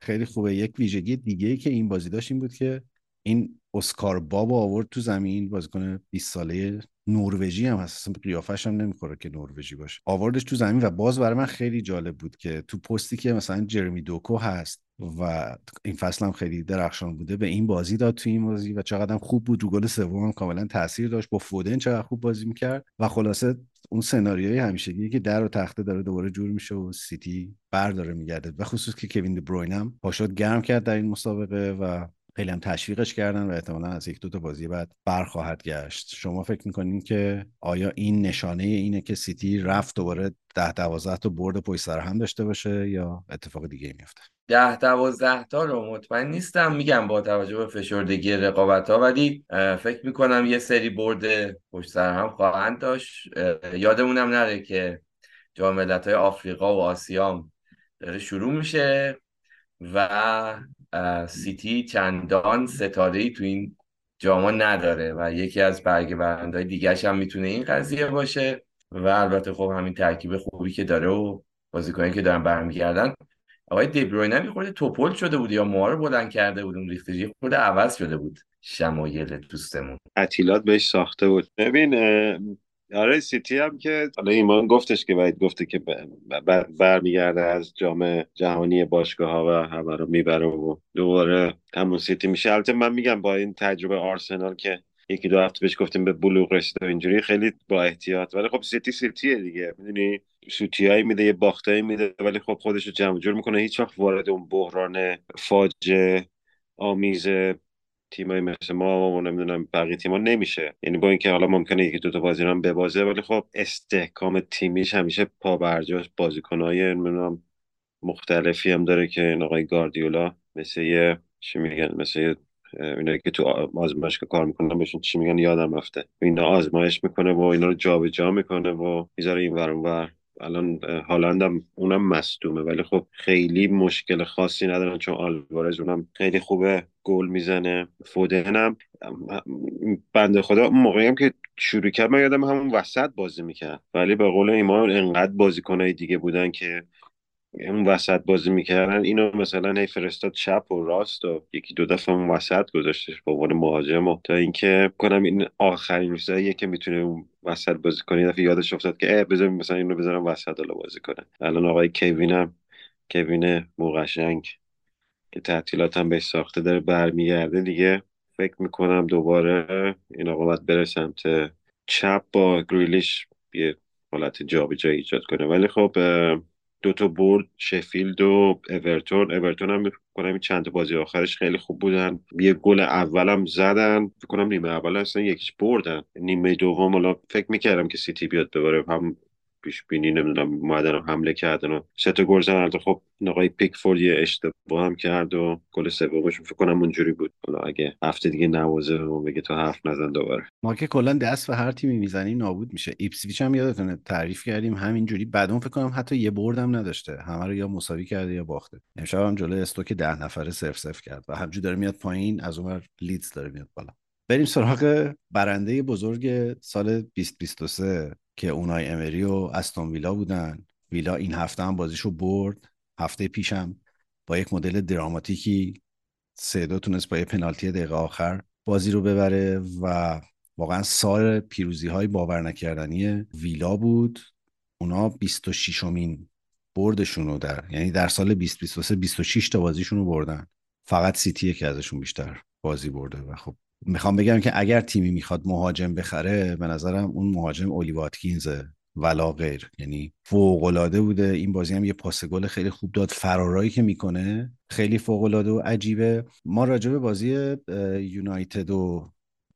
خیلی خوبه. یک ویژگی دیگه ای که این بازی داشت این بود که این اسکار باب آورد تو زمین بازیکن 20 ساله نروژی هم هست. اصلا قیافش هم نمی‌خوره که نروژی باشه. آوردش تو زمین و باز برای من خیلی جالب بود که تو پستی که مثلا جرمی دوکو هست و این فصل هم خیلی درخشان بوده به این بازی داد تو این بازی و چقدر خوب بود. رو گل سوم کاملا تاثیر داشت. با فودن چقدر خوب بازی می‌کرد و خلاصه اون سناریوی همیشگی که در و تخته داره دوباره جور میشه و سیتی برداره میگرده و خصوص که کوین دی هم پاشد گرم کرد در این مسابقه و خیلی هم تشویقش کردن و احتمالا از یک دو تا بازی بعد برخواهد گشت. شما فکر می‌کنین که آیا این نشانه اینه که سیتی رفت دوباره ده دوازده تا برد پشت سر هم داشته باشه یا اتفاق دیگه میفته ده دوازده تا رو مطمئن نیستم. میگم با توجه به فشردگی رقابت ها ولی فکر می‌کنم یه سری برد پشت سر هم خواهند داشت. یادمونم نره که جام های آفریقا و آسیام داره شروع میشه و سیتی چندان ستاره ای تو این جاما نداره و یکی از برگ برندهای دیگرش هم می‌تونه این قضیه باشه و البته خب همین ترکیب خوبی که داره و بازیکنایی که دارن برمیگردن. آقای دیبروینه هم خورده توپل شده بود یا موها رو بلند کرده بود اون ریختگی خورده عوض شده بود. شمایل دوستمون. تعطیلات بهش ساخته بود. ببین آره سیتی هم که حالا ایمان گفتش که باید گفته که برمیگرده از جام جهانی باشگاه ها و همه رو می‌بره و دوباره همون سیتی میشه. البته من میگم با این تجربه آرسنال که یکی دو هفته بهش گفتیم به بلوغ رسیده و اینجوری خیلی با احتیاط. ولی خب سیتی سیتیه دیگه. می‌دونی سوتیایی میده یه باختایی میده ولی خب خودش رو جمع جور می‌کنه. هیچ وقت وارد اون بحران فاجعه آمیز تیمای مثل ما و نمی‌دونم بقیه تیما نمیشه. یعنی با اینکه حالا ممکنه یکی دو تا بازی هم ببازه ولی خب استحکام تیمیش همیشه پا برجاش بازیکنهای نمی‌دونم مختلفی هم داره که این آقای گاردیولا مثل یه چی میگن مثل اینا که تو آزمایش که کار می‌کنن بهشون چی میگن؟ یادم رفته. اینا آزمایش می‌کنه و اینا رو جابجا جا می‌کنه و می‌ذاره این ور ور الان هالند هم اونم مصدومه ولی خب خیلی مشکل خاصی ندارن چون آلوارز اونم خیلی خوبه گل می‌زنه. فودنم بنده خدا موقعی هم که شروع کرد من یادم همون وسط بازی می‌کرد. ولی به قول ایمان انقدر بازیکنهای دیگه بودن که اون وسط بازی می‌کردن. اینو مثلا هی فرستاد چپ و راست و یکی دو دفعه اون وسط گذاشتش به عنوان مهاجم. تا اینکه کنم این آخرین روزاییه که می‌تونه اون وسط بازی کنه دفعه یادش افتاد که بذار مثلا اینو بذارم وسط حالا بازی کنه. الان آقای کوین هم کوین موقشنگ که تعطیلات هم بهش ساخته داره برمیگرده دیگه. فکر می‌کنم دوباره این آقا باید بره سمت چپ با گریلیش یه حالت جابجایی ایجاد کنه. ولی خب دو تا برد شفیلد و اورتون. اورتون هم کنم چند بازی آخرش خیلی خوب بودن. یه گل اولم زدن. فکر کنم نیمه اول اصلا یکیش بردن. نیمه دوم حالا فکر می‌کردم که سیتی بیاد ببره هم پیش بینی نمی‌دونم اومدن حمله کردن و سه تا گل زدن خب آقای پیکفورد یه اشتباه هم کرد و گل سومش فکر کنم اونجوری بود. حالا اگه هفته دیگه نوازه و بگه تا حرف نزن دوباره. ما که کلا دست به هر تیمی می‌زنیم نابود میشه. ایپسویچ هم یادتونه تعریف کردیم همینجوری. بعدون فکر کنم حتی یه بردم نداشته. همه رو یا مساوی کرده یا باخته. امشب هم جلوی استوک ده نفره صرف صرف کرد و همجوری داره میاد پایین از اونور لیدز داره میاد بالا. بریم سراغ برنده بزرگ سال 2023 که اونای امری و استون ویلا بودن. ویلا این هفته هم بازیشو برد. هفته پیشم با یک مدل دراماتیکی سه دو تونست با یه پنالتی دقیقه آخر بازی رو ببره و واقعا سال پیروزی های باور نکردنی ویلا بود. اونا 26 امین بردشون رو در یعنی در سال 2023 26 تا بازیشون رو بردن. فقط سیتیه که ازشون بیشتر بازی برده و خب می‌خوام بگم که اگر تیمی می‌خواد مهاجم بخره به نظرم اون مهاجم اولی واتکینزه ولا غیر. یعنی فوق العاده بوده. این بازی هم یه پاس گل خیلی خوب داد. فرارایی که می‌کنه خیلی فوق العاده و عجیبه. ما راجع به بازی یونایتد و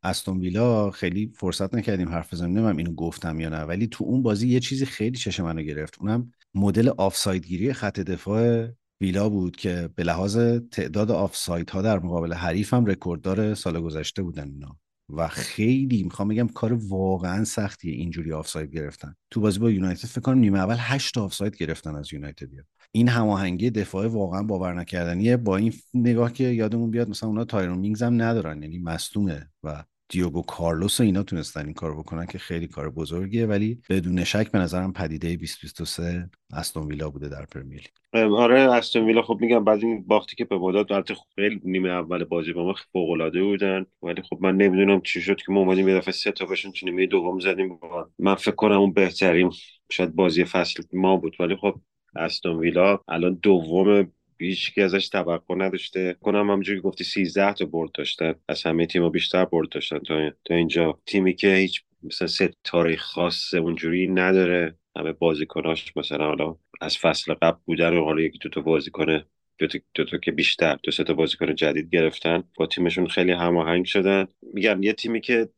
استون ویلا خیلی فرصت نکردیم حرف بزنیم. نمی‌دونم اینو گفتم یا نه. ولی تو اون بازی یه چیزی خیلی چشم منو گرفت. اونم مدل آفساید گیری خط دفاع ویلا بود که به لحاظ تعداد آفساید ها در مقابل حریف هم رکورددار سال گذشته بودن اینا. و خیلی می‌خوام بگم کار واقعا سختیه اینجوری آفساید گرفتن. تو بازی با یونایتد فکر کنم نیمه اول 8 آفساید گرفتن از یونایتد. این هماهنگی دفاع واقعا باور نکردنیه با این نگاه که یادمون بیاد مثلا اونا تایرون مینگز هم ندارن یعنی مصدومه و دیوگو کارلوس و اینا تونستن این کار بکنن که خیلی کار بزرگیه ولی بدون شک به نظرم پدیده 2023 استون ویلا بوده در پرمیر آره استون ویلا خب میگم بعد این باختی که به بوداد البته خیلی نیمه اول بازی با ما فوق العاده بودن ولی خب من نمی‌دونم چی شد که ما اومدیم یه دفعه سه تا بهشون تو نیمه دوم زدیم من فکر کنم اون بهترین شاید بازی فصل ما بود ولی خب استون ویلا الان دوم هیچ که ازش توقع نداشته. کنم همونجوری گفتی 13 تا برد داشتن. از همه تیم‌ها بیشتر برد داشتن. تا, تا اینجا. تیمی که هیچ مثلا ستاره خاص اونجوری نداره. همه بازیکناش مثلا حالا از فصل قبل بودن و حالا یکی دو تا بازیکن دو تا, دو تا که بیشتر دو سه تا بازیکن جدید گرفتن. با تیمشون خیلی هماهنگ شدن. میگم یه تیمی که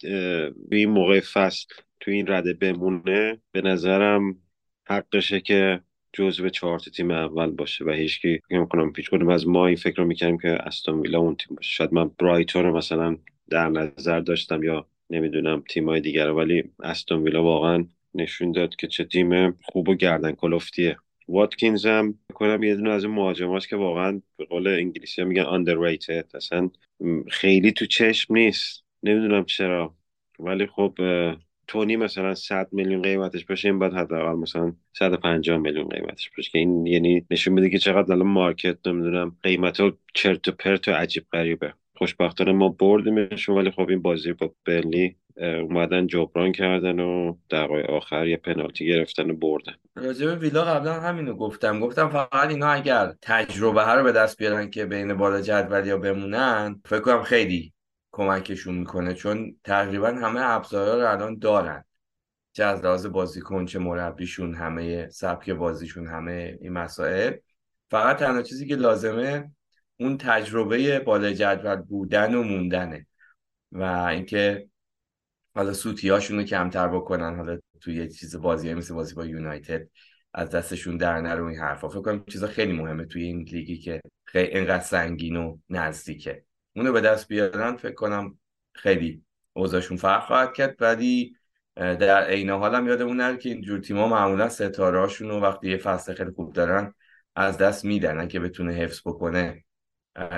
به این موقع فصل تو این رده بمونه به نظرم حقشه که جزو چهار تیم اول باشه و هیچکی فکر کنم پیچ کنم از ما این فکر رو می‌کنیم که استون ویلا اون تیم باشه. شاید من برایتون رو مثلا در نظر داشتم یا نمی‌دونم تیمای دیگر ولی استون ویلا واقعا نشون داد که چه تیم خوب و گردن کلفتیه واتکینز هم کنم یه دونه از این مهاجماست که واقعا به قول انگلیسی ها میگن underrated. اصلا خیلی تو چشم نیست. نمی‌دونم چرا. ولی خب تونی مثلا 100 میلیون قیمتش باشه این باید حداقل مثلا 150 میلیون قیمتش باشه که این یعنی نشون میده که چقدر الان مارکت نمی‌دونم قیمت ها چرت و پرت و عجیب غریبه. خوشبختانه ما بردیمشون ولی خب این بازی با برلی اومدن جبران کردن و دقایق آخر یه پنالتی گرفتن و بردن. راجب ویلا قبلا همینو گفتم. گفتم فقط اینا اگر تجربه رو به دست بیارن که بین بالا جدول یا بمونن فکر کنم خیلی کمکشون می‌کنه چون تقریبا همه ابزارها رو الان دارن. چه از لحاظ بازیکن چه مربیشون همه سبک بازیشون همه این مسائل. فقط تنها چیزی که لازمه اون تجربه بالا جدول بودن و موندنه. و اینکه حالا سوتیاشون رو کمتر بکنن. حالا توی یه چیز بازی مثل بازی با یونایتد از دستشون در نرو این حرفا. فکر کنم چیزا خیلی مهمه توی این لیگی که خیلی اینقدر سنگین و نزدیکه. اونو به دست بیارن فکر کنم خیلی اوضاعشون فرق خواهد کرد. ولی در عین حال هم یادمون نره که اینجور تیما معمولا ستاره رو وقتی یه فصل خیلی خوب دارن از دست میدن. که بتونه حفظ بکنه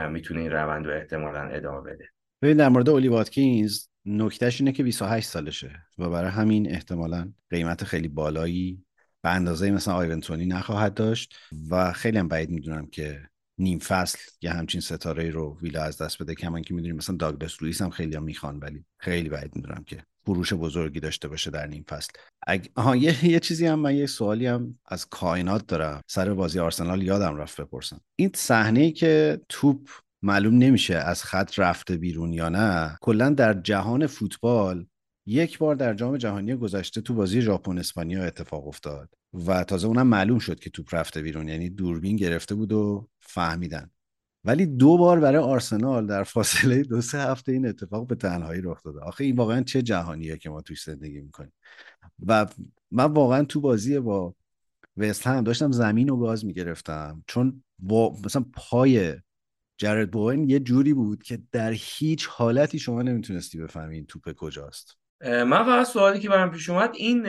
می‌تونه این روند رو احتمالا ادامه بده. ببین در مورد اولی واتکینز نکتهش اینه که 28 سالشه و برای همین احتمالا قیمت خیلی بالایی به اندازه مثلا آیونتونی نخواهد داشت و خیلی هم بعید می‌دونم که نیم فصل یه همچین ستاره رو ویلا از دست بده کمان که می‌دونیم مثلا داگلاس رویس هم خیلی هم می‌خوان ولی خیلی بعید می‌دونم که فروش بزرگی داشته باشه در نیم فصل. اگ... آها یه... یه چیزی هم من یه سوالی هم از کائنات دارم. سر بازی آرسنال یادم رفت بپرسم. این صحنه ای که توپ معلوم نمیشه از خط رفته بیرون یا نه کلا در جهان فوتبال یک بار در جام جهانی گذشته تو بازی ژاپن اسپانیا اتفاق افتاد و تازه اونم معلوم شد که توپ رفته بیرون یعنی دوربین گرفته بود و فهمیدن. ولی دو بار برای آرسنال در فاصله دو سه هفته این اتفاق به تنهایی رخ داده. آخه این واقعا چه جهانیه که ما توش زندگی می‌کنیم. و من واقعا تو بازی با وست هم داشتم زمین و گاز می‌گرفتم. چون با مثلا پای جرد بوین یه جوری بود که در هیچ حالتی شما نمی‌تونستی بفهمی این توپ کجاست. من فقط سوالی که برام پیش اومد این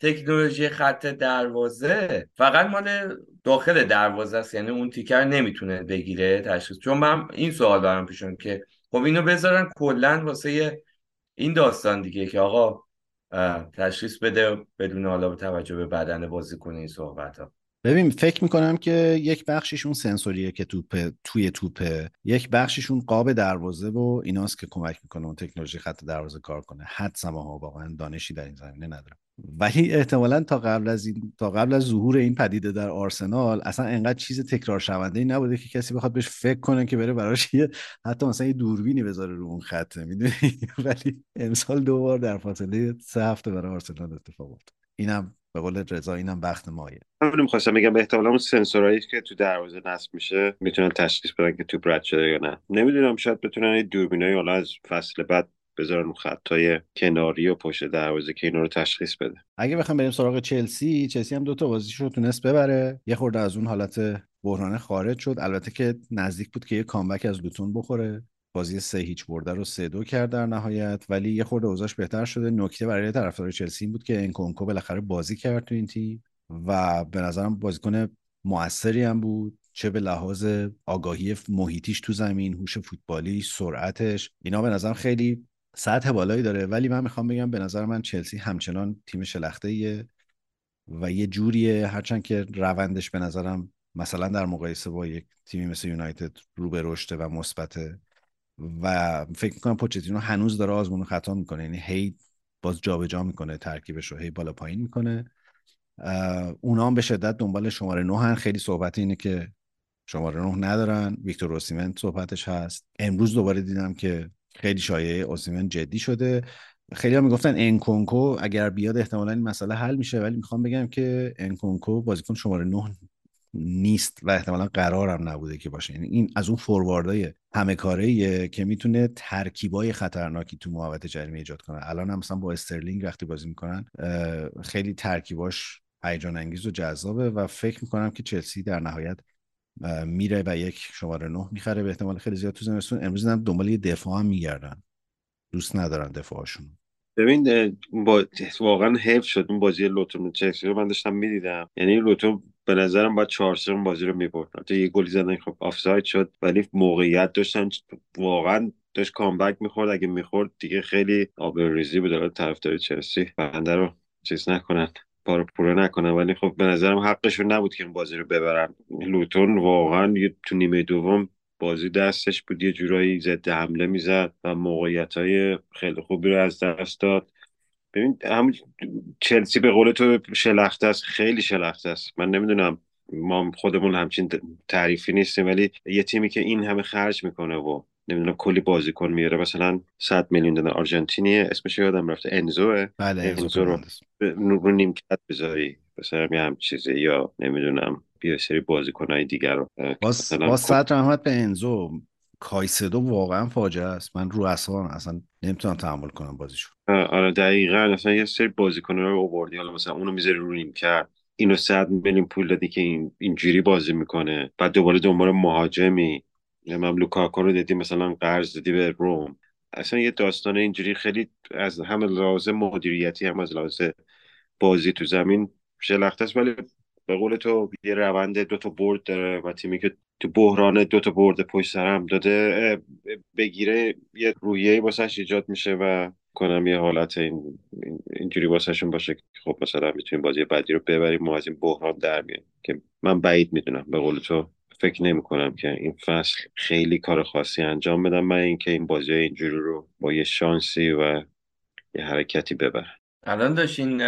تکنولوژی خط دروازه فقط مال داخل دروازه است یعنی اون تیکر نمی‌تونه بگیره تشخیص. چون من این سوال برام پیش اومد که خب اینو بذارن کلا واسه این داستان دیگه که آقا تشخیص بده بدون حالا توجه به بدن بازیکن این صحبت ها ببین فکر می‌کنم که یک بخشیشون سنسوریه که توپ توی توپه. یک بخشیشون قاب دروازه و ایناست که کمک می‌کنه اون تکنولوژی خط دروازه کار کنه. حد ها واقعا دانشی در این زمینه ندارم. ولی احتمالا تا قبل از این تا قبل از ظهور این پدیده در آرسنال اصلا انقدر چیز تکرار شونده ای نبوده که کسی بخواد بهش فکر کنه که بره براش یه حتی مثلا یه دوربینی بذاره رو اون خط می‌دونی؟ [laughs] ولی امسال دو بار در فاصله سه هفته برای آرسنال اتفاق افتاد. اینم به قول رضا اینم وقت مایه همون می‌خواستم بگم احتمالا اون سنسورایی که تو دروازه نصب میشه می‌تونن تشخیص بدن که توپ رد شده یا نه. نمی‌دونم شاید بتونن دوربینای حالا از فصل بعد بذارن اون خطای کناری و پشت دروازه که اینا رو تشخیص بده. اگه بخوام بریم سراغ چلسی چلسی هم دو تا بازیش رو تونست ببره. یه خورده از اون حالت بحرانه خارج شد. البته که نزدیک بود که یه کامبک از لوتون بخوره. بازی سه هیچ برده رو سه دو کرد در نهایت. ولی یه خورده اوضاعش بهتر شده. نکته برای طرفدار چلسی بود که انکونکو بالاخره بازی کرد تو این تیم و به نظرم بازیکن موثری هم بود. چه به لحاظ آگاهی محیطیش تو زمین هوش فوتبالی سرعتش اینا به نظرم خیلی سطح بالایی داره. ولی من می‌خوام بگم به نظر من چلسی همچنان تیم شلخته و یه جوریه. هرچند که روندش به نظرم مثلا در مقایسه با یک تیمی مثل یونایتد رو به رشته و مثبته و فکر می‌کنم پوچتینو هنوز داره آزمون خطا می‌کنه. یعنی هی باز جابجا جا می‌کنه ترکیبش رو هی بالا پایین می‌کنه. اونا هم به شدت دنبال شماره نه هن. خیلی صحبت اینه که شماره نه ندارن. ویکتور اوسیمن صحبتش هست. امروز دوباره دیدم که خیلی شایعه اوسیمن جدی شده. خیلی ها می‌گفتن انکونکو اگر بیاد احتمالا این مسئله حل میشه ولی می‌خوام بگم که انکونکو بازیکن شماره نه نیست و احتمالا قرارم نبوده که باشه. یعنی این از اون فورواردای همه کاره که می‌تونه ترکیبای خطرناکی تو محوطه جریمه ایجاد کنه. الان هم مثلا با استرلینگ وقتی بازی می‌کنن خیلی ترکیباش هیجان انگیز و جذابه و فکر می‌کنم که چلسی در نهایت میره و یک شماره نه می‌خره. به احتمال خیلی زیاد تو زمستون. امروز هم دنبال یه دفاع هم میگردن. دوست ندارن دفاعشون. ببین با... واقعا حیف شد. اون بازی لوتون چلسی رو من داشتم می‌دیدم. یعنی لوتون به نظرم باید چهار اون بازی رو می‌برد تو یه گلی زدن خب آفساید شد ولی موقعیت داشتن واقعا داشت کامبک می‌خورد. اگه می‌خورد دیگه خیلی آبروریزی بود. داره طرفدار چلسی بنده رو چیز نکنن پارو پورو نکنن. ولی خب به نظرم حقشون نبود که این بازی رو ببرن. لوتون واقعا تو نیمه دوم بازی دستش بود. یه جورایی ضد حمله می‌زد و موقعیت های خیلی خوبی رو از دست داد. ببین همون چلسی به قول تو شلخته است خیلی شلخته است. من نمی‌دونم ما خودمون همچین تعریفی نیستیم ولی یه تیمی که این همه خرج می‌کنه و نمی‌دونم کلی بازیکن میاره مثلا 100 میلیون دلار آرژانتینیه اسمش یادم رفته انزوه بله انزو رو رو نیمکت بذاری مثلا یه هم چیزی یا نمی‌دونم بیا سری بازیکنهای دیگر رو باز, باز صد رحمت به انزو کایسدو واقعا فاجعه است. من رو اصلا اصلا نمی‌تونم تحمل کنم بازیشو. آره دقیقا. اصلا یه سری بازیکن رو آوردی. حالا مثلا اونو می‌ذاری رو نیم کرد. اینو صد میلیون پول دادی که این اینجوری بازی می‌کنه. بعد دوباره دنبال مهاجمی. من لوکاکو رو دیدی مثلا قرض دادی به روم. اصلا یه داستان اینجوری خیلی از همه لحاظ مدیریتی هم از لحاظ بازی تو زمین شلخته است. ولی به قول تو یه روند دو تا برد داره و تیمی که تو بحران دو تا برد پشت سر هم داده بگیره یه رویه واسش ایجاد میشه و کنم یه حالت این اینجوری واسهشون باشه که خب مثلا می‌تونیم بازی بعدی رو ببریم ما از این بحران در میایم که من بعید می‌دونم به قول تو فکر نمی کنم که این فصل خیلی کار خاصی انجام بدم من اینکه این بازی اینجوری رو با یه شانسی و یه حرکتی ببر الان داشتین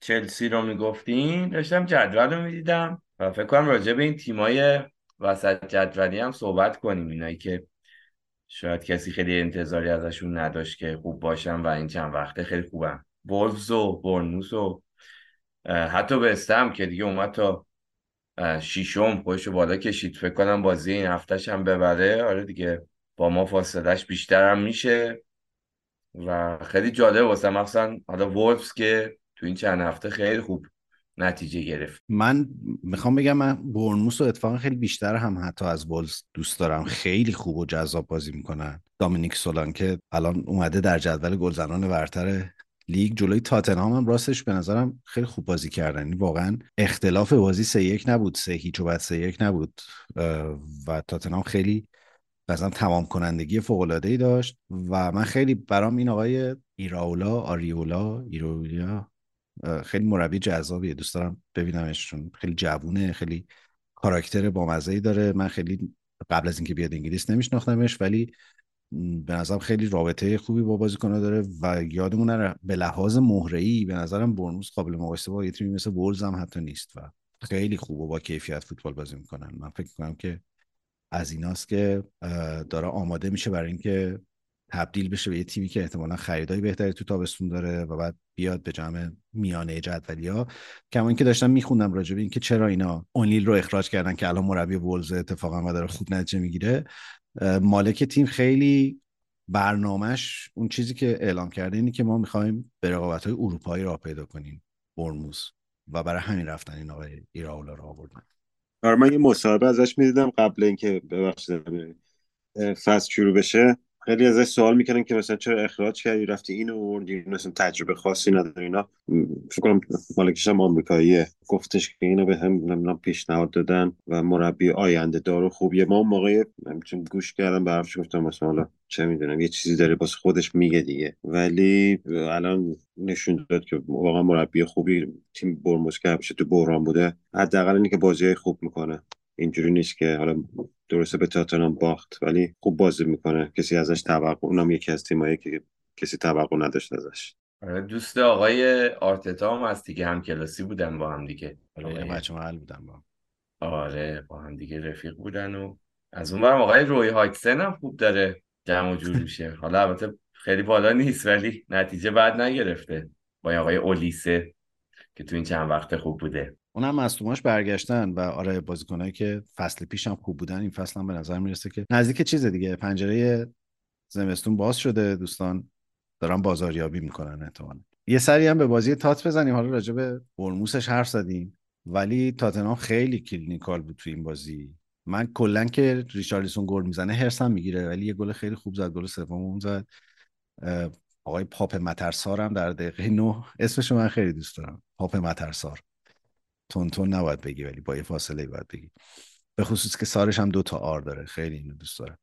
چلسی رو می‌گفتین؟ داشتم جدول رو می‌دیدم و فکر کنم راجع به این تیمای وسط جدولی هم صحبت کنیم. اینایی که شاید کسی خیلی انتظاری ازشون نداشت که خوب باشن و این چند وقته خیلی خوبن. وولفز و برنوس و حتی به استم که دیگه اومد تا شیشم خودشو بالا کشید. فکر کنم بازی این هفتهش هم ببره. آره دیگه با ما فاصلش بیشتر هم میشه. و خیلی جالب واسه مثلا حالا وولفز که تو این چند هفته خیلی خوب نتیجه گرفت. من می‌خوام بگم من برنموس و اتفاقا خیلی بیشتر هم حتی از بولز دوست دارم. خیلی خوب و جذاب بازی می‌کنن. دامینیک سولان که الان اومده در جدول گلزنان برتر لیگ. جلوی تاتنهام هم راستش به نظرم خیلی خوب بازی کردن. یعنی واقعا اختلاف بازی سه یک نبود. سه هیچ و بعد سه یک نبود. و تاتنهام خیلی مثلا تمام کنندگی فوق العاده ای داشت. و من خیلی برام این آقای ایراولا آریولا ایراولا خیلی مربی جذابیه. دوست دارم ببینمش چون خیلی جوونه خیلی کاراکتر بامزه ای داره. من خیلی قبل از اینکه بیاد انگلیس نمیشناختمش ولی به نظرم خیلی رابطه خوبی با بازیکن‌ها داره و یادمون نره به لحاظ مهره‌ای به نظرم برنوس قابل مقایسه با یه تیمی مثل بولز هم حتی نیست و خیلی خوب و با کیفیت فوتبال بازی می‌کنن. من فکر می‌کنم که از ایناست که داره آماده میشه برای اینکه تبدیل بشه به یه تیمی که احتمالا خریدای بهتری تو تابستون داره و بعد بیاد به جمع میانه جدولی ها کما اینکه داشتم میخوندم راجع به اینکه چرا اینا اونیل رو اخراج کردن که الان مربی ولز اتفاقا و داره خوب نتیجه می‌گیره. مالک تیم خیلی برنامهش اون چیزی که اعلام کرده اینه که ما می‌خوایم به رقابت های اروپایی را پیدا کنیم برموز و برای همین رفتن این آقای ایراولا رو آوردن. آره من یه مصاحبه ازش می‌دیدم قبل اینکه ببخشید فصل شروع بشه. خیلی ازش سوال می‌کنن که مثلا چرا اخراج کردی؟ رفتی اینو آوردی؟ مثلا تجربه خاصی نداره اینا فکر کنم مالکش هم آمریکاییه. گفتش که اینو به هم پیشنهاد دادن و مربی آینده دارو خوبیه. ما اون موقع چون گوش کردم به حرفش گفتم مثلا چه می‌دونم یه چیزی داره باز خودش میگه دیگه. ولی الان نشون داد که واقعا مربی خوبی تیم برموز که همیشه تو بحران بوده حداقل اینه که بازی خوب می‌کنه. اینجوری نیست که حالا درسته به تاتنهام باخت ولی خوب بازی می‌کنه. کسی ازش توقع اونم یکی از تیمایی که کسی توقع نداشت ازش. آره، دوست آقای آرتتا هم از دیگه هم کلاسی بودن با هم دیگه. آره. بچه محل بودن با آره با هم دیگه رفیق بودن و از اون برم آقای روی هایتسن هم خوب داره جمع جور میشه. حالا البته خیلی بالا نیست ولی نتیجه بعد نگرفته. با آقای اولیسه که تو این چند وقت خوب بوده. اونم مصدوماش برگشتن و آره بازیکنایی که فصل پیش هم خوب بودن این فصل هم به نظر می‌رسه که نزدیک چیز دیگه. پنجره زمستون باز شده دوستان دارن بازاریابی می‌کنن احتمالا. یه سری هم به بازی تات بزنیم. حالا راجع به برموسش حرف زدیم ولی تاتنهام خیلی clinical بود تو این بازی. من کلا که ریچارلیسون گل می‌زنه هرسم می‌گیره ولی یه گل خیلی خوب زد گل سوم زد. آقای پاپ متار سار هم در دقیقه 9 اسمش من خیلی دوست دارم. پاپ متار سار. تند تند نباید بگی ولی با یه فاصله باید بگی. به خصوص که سارش هم دو تا آر داره. خیلی اینو دوست داره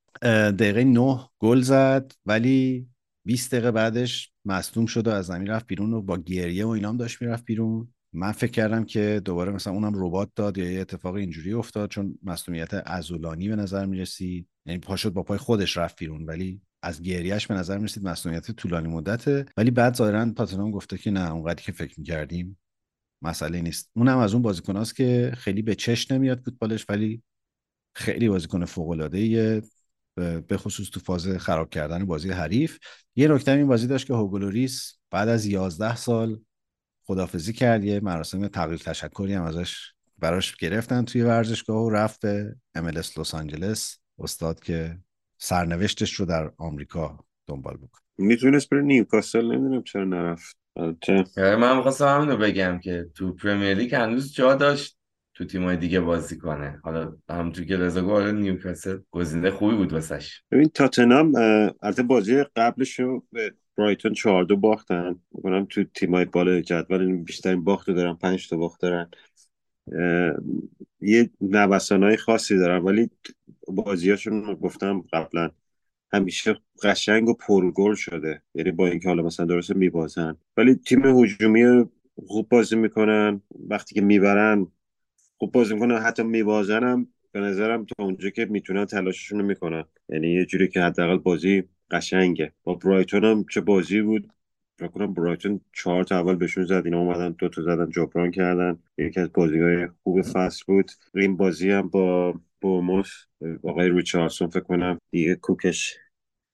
دقیقه 9 گل زد ولی 20 دقیقه بعدش مصدوم شد و از زمین رفت بیرون و با گریه و اینام داشت می‌رفت بیرون. من فکر کردم که دوباره مثلا اونم رباط داد یا یه اتفاق اینجوری افتاد چون مصدومیت عضلانی به نظر می رسید یعنی پا شد با پای خودش رفت بیرون ولی از گریهش به نظر می رسید مصدومیت طولانی مدته. ولی بعد ظاهرا تاتنهام گفته که نه اونقدری که فکر می‌کردیم مسئله نیست. اونم از اون بازیکناست که خیلی به چش نمیاد فوتبالش ولی خیلی بازیکن فوق العاده به خصوص تو فاز خراب کردن بازی حریف. یه نکته این بازی داشت که هوگلوریس بعد از 11 سال خدافزی کرد. یه مراسم تقلیل تشکری هم ازش براش گرفتن توی ورزشگاه و رفت به MLS لس آنجلس. استاد که سرنوشتش رو در آمریکا دنبال بکنه می‌تونست بره نیوکاسل نمی‌دونم چرا نرفت. آره، من می‌خواستم همینو بگم که تو پرمیر لیگ هنوز جا داشت تو تیمای دیگه بازی کنه. حالا همونجوری که رضا گفت نیوکاسل گزینه خوبی بود واسش. ببین تاتنهام البته بازی قبلش رو به برایتون 4 دو باختن. میگم تو تیمای بالا جدول بیشترین باخت دارن 5 تا باخت دارن. یه نوسانهای خاصی دارن ولی بازیاشون گفتم قبلا همیشه قشنگ و پرگل شده. یعنی با اینکه حالا مثلا درست میبازن. ولی تیم هجومی خوب بازی می‌کنن. وقتی که می‌برن خوب بازی می‌کنن. حتی میبازن هم به نظرم تا اونجا که می‌تونن تلاششون رو می‌کنن. یعنی یه جوری که حداقل بازی قشنگه. با برایتون هم چه بازی بود؟ فکر کنم برایتون چهار تا اول بهشون زد. اینا اومدن دو تا زدن جبران کردن. یکی از های خوب فصل بود. این بازی هم با بوموس آقای ریچاردسون فکر کنم دیگه کوکش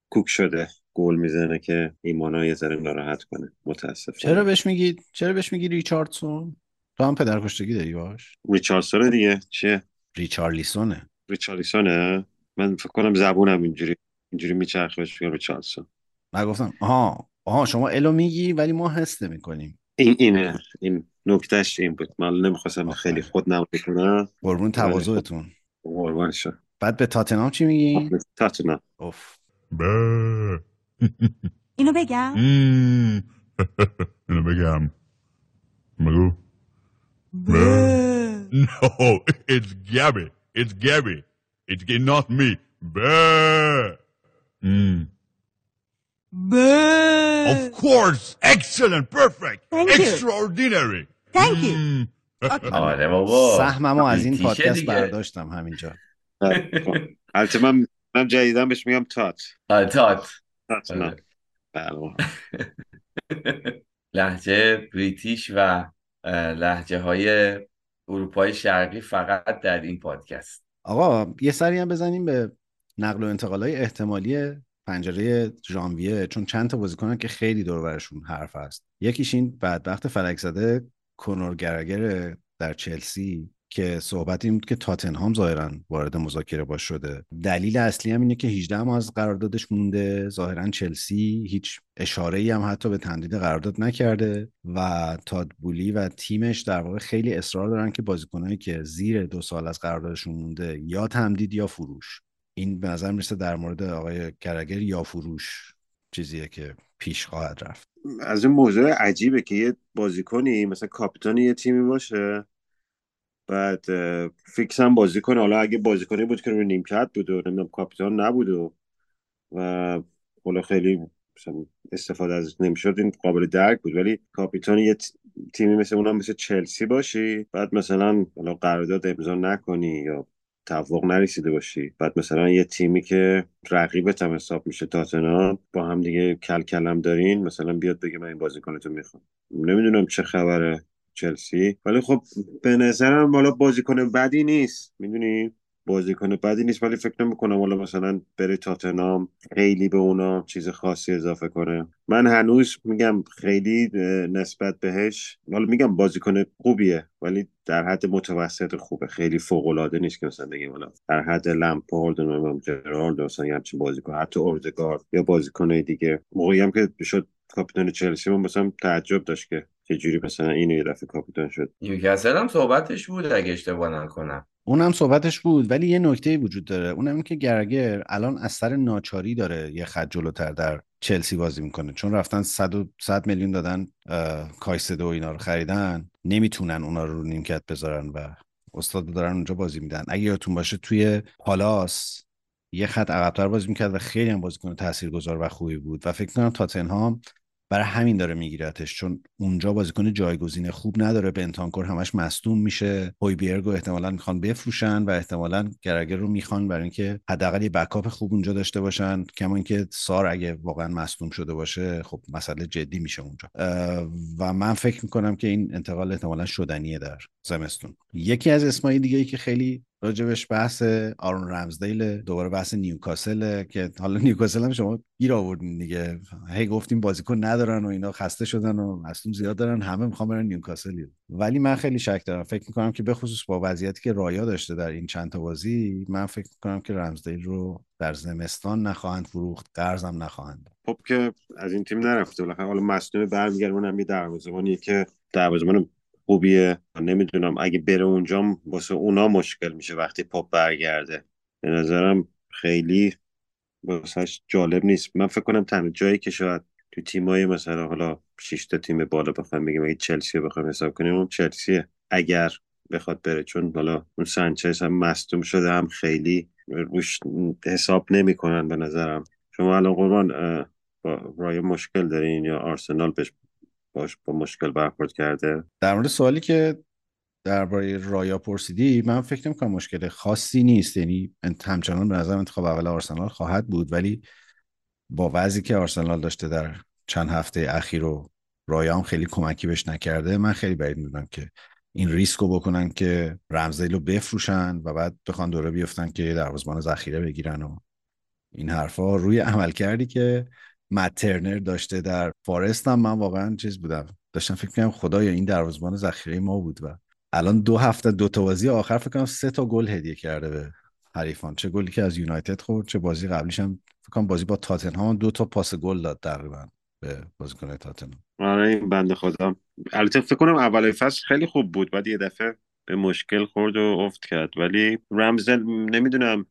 کوک شده گل می‌زنه که ایمانا یه ذره ناراحت کنه. متاسف چرا بهش میگی چرا بهش میگی ریچاردسون؟ تو هم پدر کشتگی داری باش. ریچاردسون دیگه. چیه؟ ریچارلیسونه ریچارلیسونه من فکر کنم زبونم اینجوری اینجوری میچرخه بهش میگم ریچاردسون. من گفتم آها آها شما الو میگی ولی ما حس نمی‌کنیم. این اینه. این نکتهش این بود. من نمی‌خواستم خیلی خود نمایی کنم قربون تواضعتون. قربان شد بعد به تاتنهام چی میگی؟ تاتنهام اوف. ب، اینو بگم مم، [laughs] اینو بگیم. مگه؟ ب. نه، این سیبی، این سیبی، ایت کی نه می ب. مم. ب. Of course. Excellent. Perfect. Thank you. Extraordinary. Thank you. اوه نمود. سه از این پادکست برداشتم همینجا [laughs] جا. هههه. من من جدیدن بهش میگم تات. آره، تات. تاتنهام آره. بله. [laughs] لحجه بریتیش و لحجه های اروپای شرقی فقط در این پادکست. آقا یه سری هم بزنیم به نقل و انتقال های احتمالی پنجره ژانویه چون چند تا بازیکنن که خیلی دور برشون حرف هست. یکیش این بدبخت فلک زده کنور گرگر در چلسی. که صحبت این بود که تاتنهام ظاهرا وارد مذاکره باش شده. دلیل اصلی هم اینه که 18 ماه از قراردادش مونده. ظاهرا چلسی هیچ اشاره ای هم حتی به تمدید قرارداد نکرده و تادبولی و تیمش در واقع خیلی اصرار دارن که بازیکنایی که زیر دو سال از قراردادشون مونده یا تمدید یا فروش. این به نظر می‌رسه در مورد آقای کرگر یا فروش چیزیه که پیش خواهد رفت. از این موضوع عجیبه که یه بازیکنی مثلا کاپیتان یه تیمی باشه بعد فیکس هم بازی کنه. حالا اگه بازیکنی بود که رو نیمکت بود و نمی‌دونم کاپیتان نبود و و حالا خیلی استفاده ازش نمی‌شد این قابل درک بود. ولی کاپیتان یه تیمی مثل اونم مثل چلسی باشی بعد مثلا حالا قرارداد امضا نکنی یا توافق نرسیده باشی. بعد مثلا یه تیمی که رقیبت هم حساب میشه تاتنهام با هم دیگه کل کلم دارین مثلا بیاد بگه من این بازیکنتو می‌خوام. نمی‌دونم چه خبره. چلسی. ولی خب به نظرم حالا بازیکن بدی نیست. می‌دونی؟ بازیکن بدی نیست ولی فکر نمی‌کنم حالا مثلا بره تاتنام خیلی به اونا چیز خاصی اضافه کنه. من هنوز میگم خیلی نسبت بهش حالا میگم بازیکن خوبیه ولی در حد متوسط خوبه. خیلی فوق العاده نیست که مثلا بگیم حالا در حد لمپارد و جرالد مثلا یه همچین بازیکن حتی اردگارد یا بازیکن دیگه. موقعی هم که شد کاپیتان چلسی من مثلا تعجب داشت که چجوری مثلا اینو یه دفعه کاپیتان شد؟ نیوکاسل هم صحبتش بود اگه اشتباه نکنم. اونم صحبتش بود ولی یه نکته وجود داره. اونم این که گرگر الان از سر ناچاری داره یه خط جلوتر در چلسی بازی می‌کنه. چون رفتن 100 100 میلیون دادن کایسدو و اینا رو خریدن نمی‌تونن اونا رو نیمکت بذارن و استاد دارن اونجا بازی میدن. اگه یادتون باشه توی پالاس یه خط عقبتر بازی می‌کرد و خیلی هم بازیکن تاثیرگذار و خوبی بود. و فکر کنم تاتنهام برای همین داره میگیرتش چون اونجا بازیکن جایگزین خوب نداره بنتانکور همش مصدوم میشه هویبرگ رو احتمالا می‌خوان بفروشن و احتمالا گرگر رو می‌خوان برای اینکه حداقل یه بکاپ خوب اونجا داشته باشن کما اینکه سار اگه واقعا مصدوم شده باشه خب مسئله جدی میشه اونجا. و من فکر می‌کنم که این انتقال احتمالا شدنیه در زمستون. یکی از اسمایی دیگه ای که خیلی راجبش بحث آرون رمزدیل دوباره بحث نیوکاسل که حالا نیوکاسل هم شما گیر آوردین دیگه. هی گفتیم بازیکن ندارن و اینا خسته شدن و مصدوم زیاد دارن همه می‌خوان برن نیوکاسل. ولی من خیلی شک دارم. فکر می‌کنم که به خصوص با وضعیتی که رایا داشته در این چند تا بازی من فکر می‌کنم که رمزدیل رو در زمستان نخواهند فروخت قرضم نخواهند خب که از این تیم نرفته. حالا مصدوم برمیگرده اونم یه دروازه‌بانیه که دروازه‌بان خوبیه. نمی‌دونم اگه بره اونجا واسه اونا مشکل میشه وقتی پاپ برگرده. به نظرم خیلی واسهش جالب نیست. من فکر کنم تنها جایی که شاید تو تیمای مثلا حالا 6 تا تیم بالا بخوام بگیم اگه چلسی رو بخوام حساب کنیم اون چلسیه. اگر بخواد بره چون حالا اون سانچز هم مصدوم شده هم خیلی روش حساب نمی‌کنن به نظرم. شما الان قربان با رای مشکل دارین یا آرسنال بهش باش با مشکل برخورد کرده؟ در مورد سوالی که درباره رایا پرسیدی من فکر نمی کنم مشکل خاصی نیست. یعنی همچنان به نظر انتخاب اول آرسنال خواهد بود ولی با وضعی که آرسنال داشته در چند هفته اخیر و رایا هم خیلی کمکی بهش نکرده من خیلی بعید می‌دونم که این ریسک رو بکنن که رمزدیل رو بفروشن و بعد بخوان دوره بیفتن که دروازبان ذخیره بگیرن و این حرفا. روی عمل کردی که مت ترنر داشته در فارست هم من واقعا چیز بودم. داشتم فکر کنم خدایا این دروازه‌بان ذخیره ما بود و الان دو هفته دو تا بازی آخر فکر کنم سه تا گل هدیه کرده به حریفان. چه گلی که از یونایتد خورد چه بازی قبلیش هم فکر کنم بازی با تاتنهام دو تا پاس گل داد تقریبا به بازیکن تاتنهام. آره این بنده خدا. البته فکر کنم اول فصل خیلی خوب بود بعد یه دفعه به مشکل خورد و افت کرد. ولی رمزل نمی‌دونم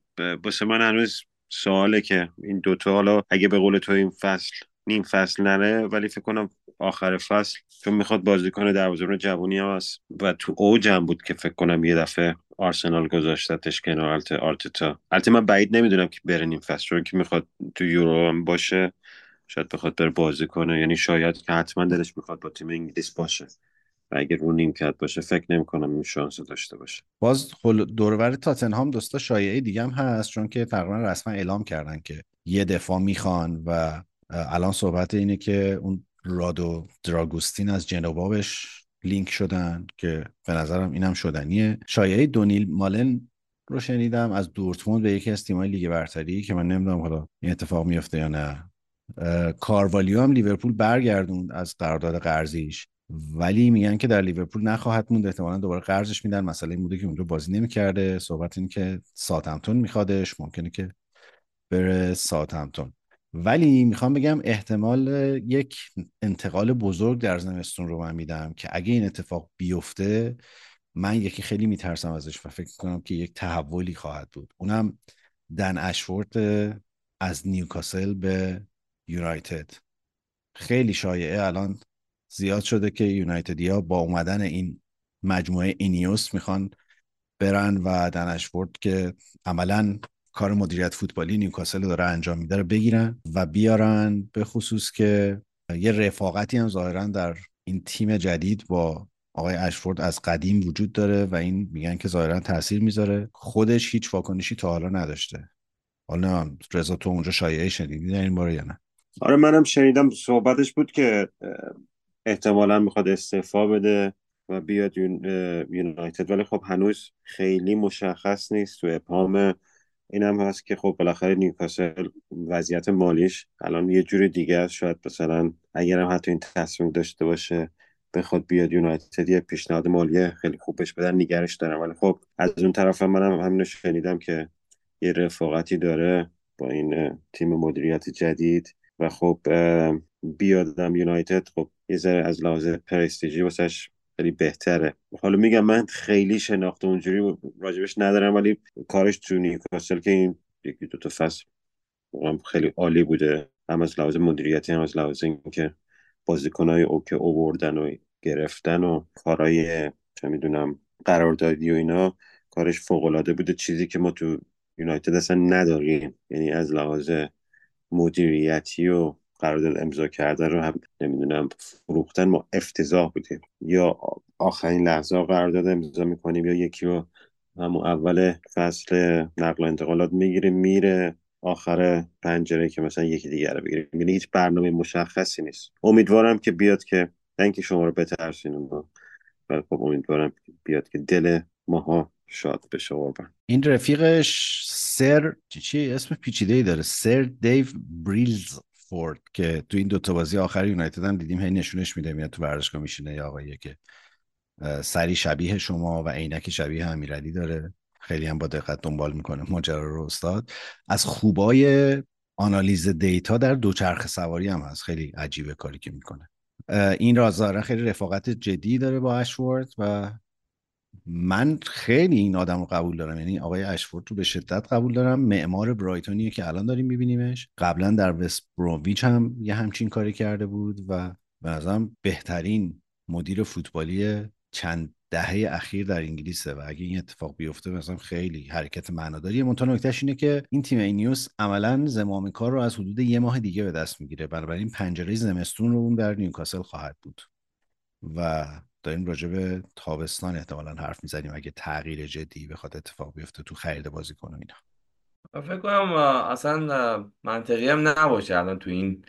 واسه من هنوز سواله که این دوتا حالا اگه به قول تو این فصل نیم فصل نره ولی فکر کنم آخر فصل چون می‌خواد بازی کنه دروازه‌بان جوونی هم هست و تو اوجم بود که فکر کنم یه دفعه آرسنال گذاشتتش کنار الت آرتتا. البته من بعید نمی‌دونم که بره نیم فصل چون که می‌خواد تو یورو هم باشه شاید بخواد بره بازی کنه یعنی شاید که حتما دلش می‌خواد با تیم انگلیس باشه. و اگه رو نیمکت باشه فکر نمی کنم این شانس داشته باشه. باز دورور تاتنهام دوستا شایعه دیگه هم هست چون که تقریبا رسما اعلام کردن که یه دفاع می‌خوان و الان صحبت اینه که اون رادو دراگوستین از جنوا بهش لینک شدن که به نظرم اینم شدنیه. شایعه دونیل مالن رو شنیدم از دورتموند به یکی از تیم‌های لیگ برتری که من نمی‌دونم حالا این اتفاق میفته یا نه. کاروالیو هم لیورپول برگردوند از قرارداد قرضیش. ولی میگن که در لیورپول نخواهد موند. احتمالا دوباره قرضش میدن. مسئله این بوده که اونجا بازی نمی‌کرده. صحبت این که ساتمتون میخوادش. ممکنه که بره ساتمتون ولی می‌خوام بگم احتمال یک انتقال بزرگ در زمستون رو من میدم که اگه این اتفاق بیفته من یکی خیلی میترسم ازش و فکر کنم که یک تحولی خواهد بود. اونم دن اشورت از نیوکاسل به یونایتد. خیلی شایعه. الان زیاد شده که یونایتدیا با اومدن این مجموعه اینیوس می‌خوان برن و دنشورد که عملا کار مدیریت فوتبالی نیوکاسل داره انجام میده رو بگیرن و بیارن به خصوص که یه رفاقتی هم ظاهرا در این تیم جدید با آقای اشفورد از قدیم وجود داره و این میگن که ظاهرا تاثیر می‌ذاره. خودش هیچ واکنشی تا حالا نداشته. حالا رضا تو اونجا شایعه شنیدی در این باره یا نه؟ آره منم شنیدم. صحبتش بود که احتمالا می‌خواد استعفا بده و بیاد یونایتد. ولی خب هنوز خیلی مشخص نیست. تو ابهام این هم هست که خب بالاخره نیوکاسل وضعیت مالیش الان یه جور دیگه است. شاید مثلا اگر هم حتی این تصمیم داشته باشه بخواد بیاد یونایتد یه پیشنهاد مالی خیلی خوب بهش بدن نگرش دارم ولی خب از اون طرف هم منم همینو شنیدم که یه رفاقتی داره با این تیم مدیریت جدید. و خب بیادم یونایتد خب یه ذره از لحاظ پرستیژی واسش خیلی بهتره. حالا میگم من خیلی شناخته اونجوری راجبش ندارم ولی کارش تو نیوکاسل که این یکی دو تا فصل خیلی عالی بوده. هم از لحاظ مدیریتی هم از لحاظ اینکه بازیکنهای او که اووردن و گرفتن و کارهای چه می‌دونم قراردادی و اینا کارش فوق العاده بوده. چیزی که ما تو یونایتد اصلا نداریم. یعنی از لحاظ مدیریتی و قرارداد امضا کردن رو هم نمی‌دونم فروختن ما افتضاح بودیم. یا آخرین لحظه قرارداد امضا می‌کنیم یا یکی رو همون اول فصل نقل و انتقالات می‌گیریم میره آخر پنجره که مثلا یکی دیگر رو بگیریم. یعنی هیچ برنامه مشخصی نیست. امیدوارم که بیاد که نه شما رو بترسین ولی خب امیدوارم بیاد که دل ماها شاد بشه قربان این رفیقش سر چی اسم پیچیده ای داره. سر دیو بریلز فورد که تو این دوتا بازی آخر یونایتد هم دیدیم هی نشونش میده میاد تو ورزشگاه میشینه یا آقاییه که سری شبیه شما و عینک شبیه امیرعلی داره. خیلی هم با دقت دنبال می‌کنه ماجرا رو استاد. از خوبای آنالیز دیتا در دوچرخه سواری هم هست. خیلی عجیبه کاری که می‌کنه. این را خیلی رفاقت جدی داره با اشورد و من خیلی این آدم رو قبول دارم. یعنی آقای اشفورد رو به شدت قبول دارم. معمار برایتونیه که الان داریم میبینیمش. قبلا در وست بروویچ هم یه همچین کاری کرده بود و به نظرم بهترین مدیر فوتبالی چند دهه اخیر در انگلیسه و اگه این اتفاق بیفته مثلا خیلی حرکت معناداریه. منتها نکتهش اینه که این تیم اینیوس عملا زمام کار رو از حدود یه ماه دیگه به دست می‌گیره. بنابراین پنجره زمستون رو اون در نیوکاسل خواهد بود و داریم راجع به تابستان احتمالا حرف می‌زنیم اگه تغییر جدی بخواد اتفاق بیفته تو خرید بازیکن اینا. فکر کنم اصلا منطقی هم نباشه الان تو این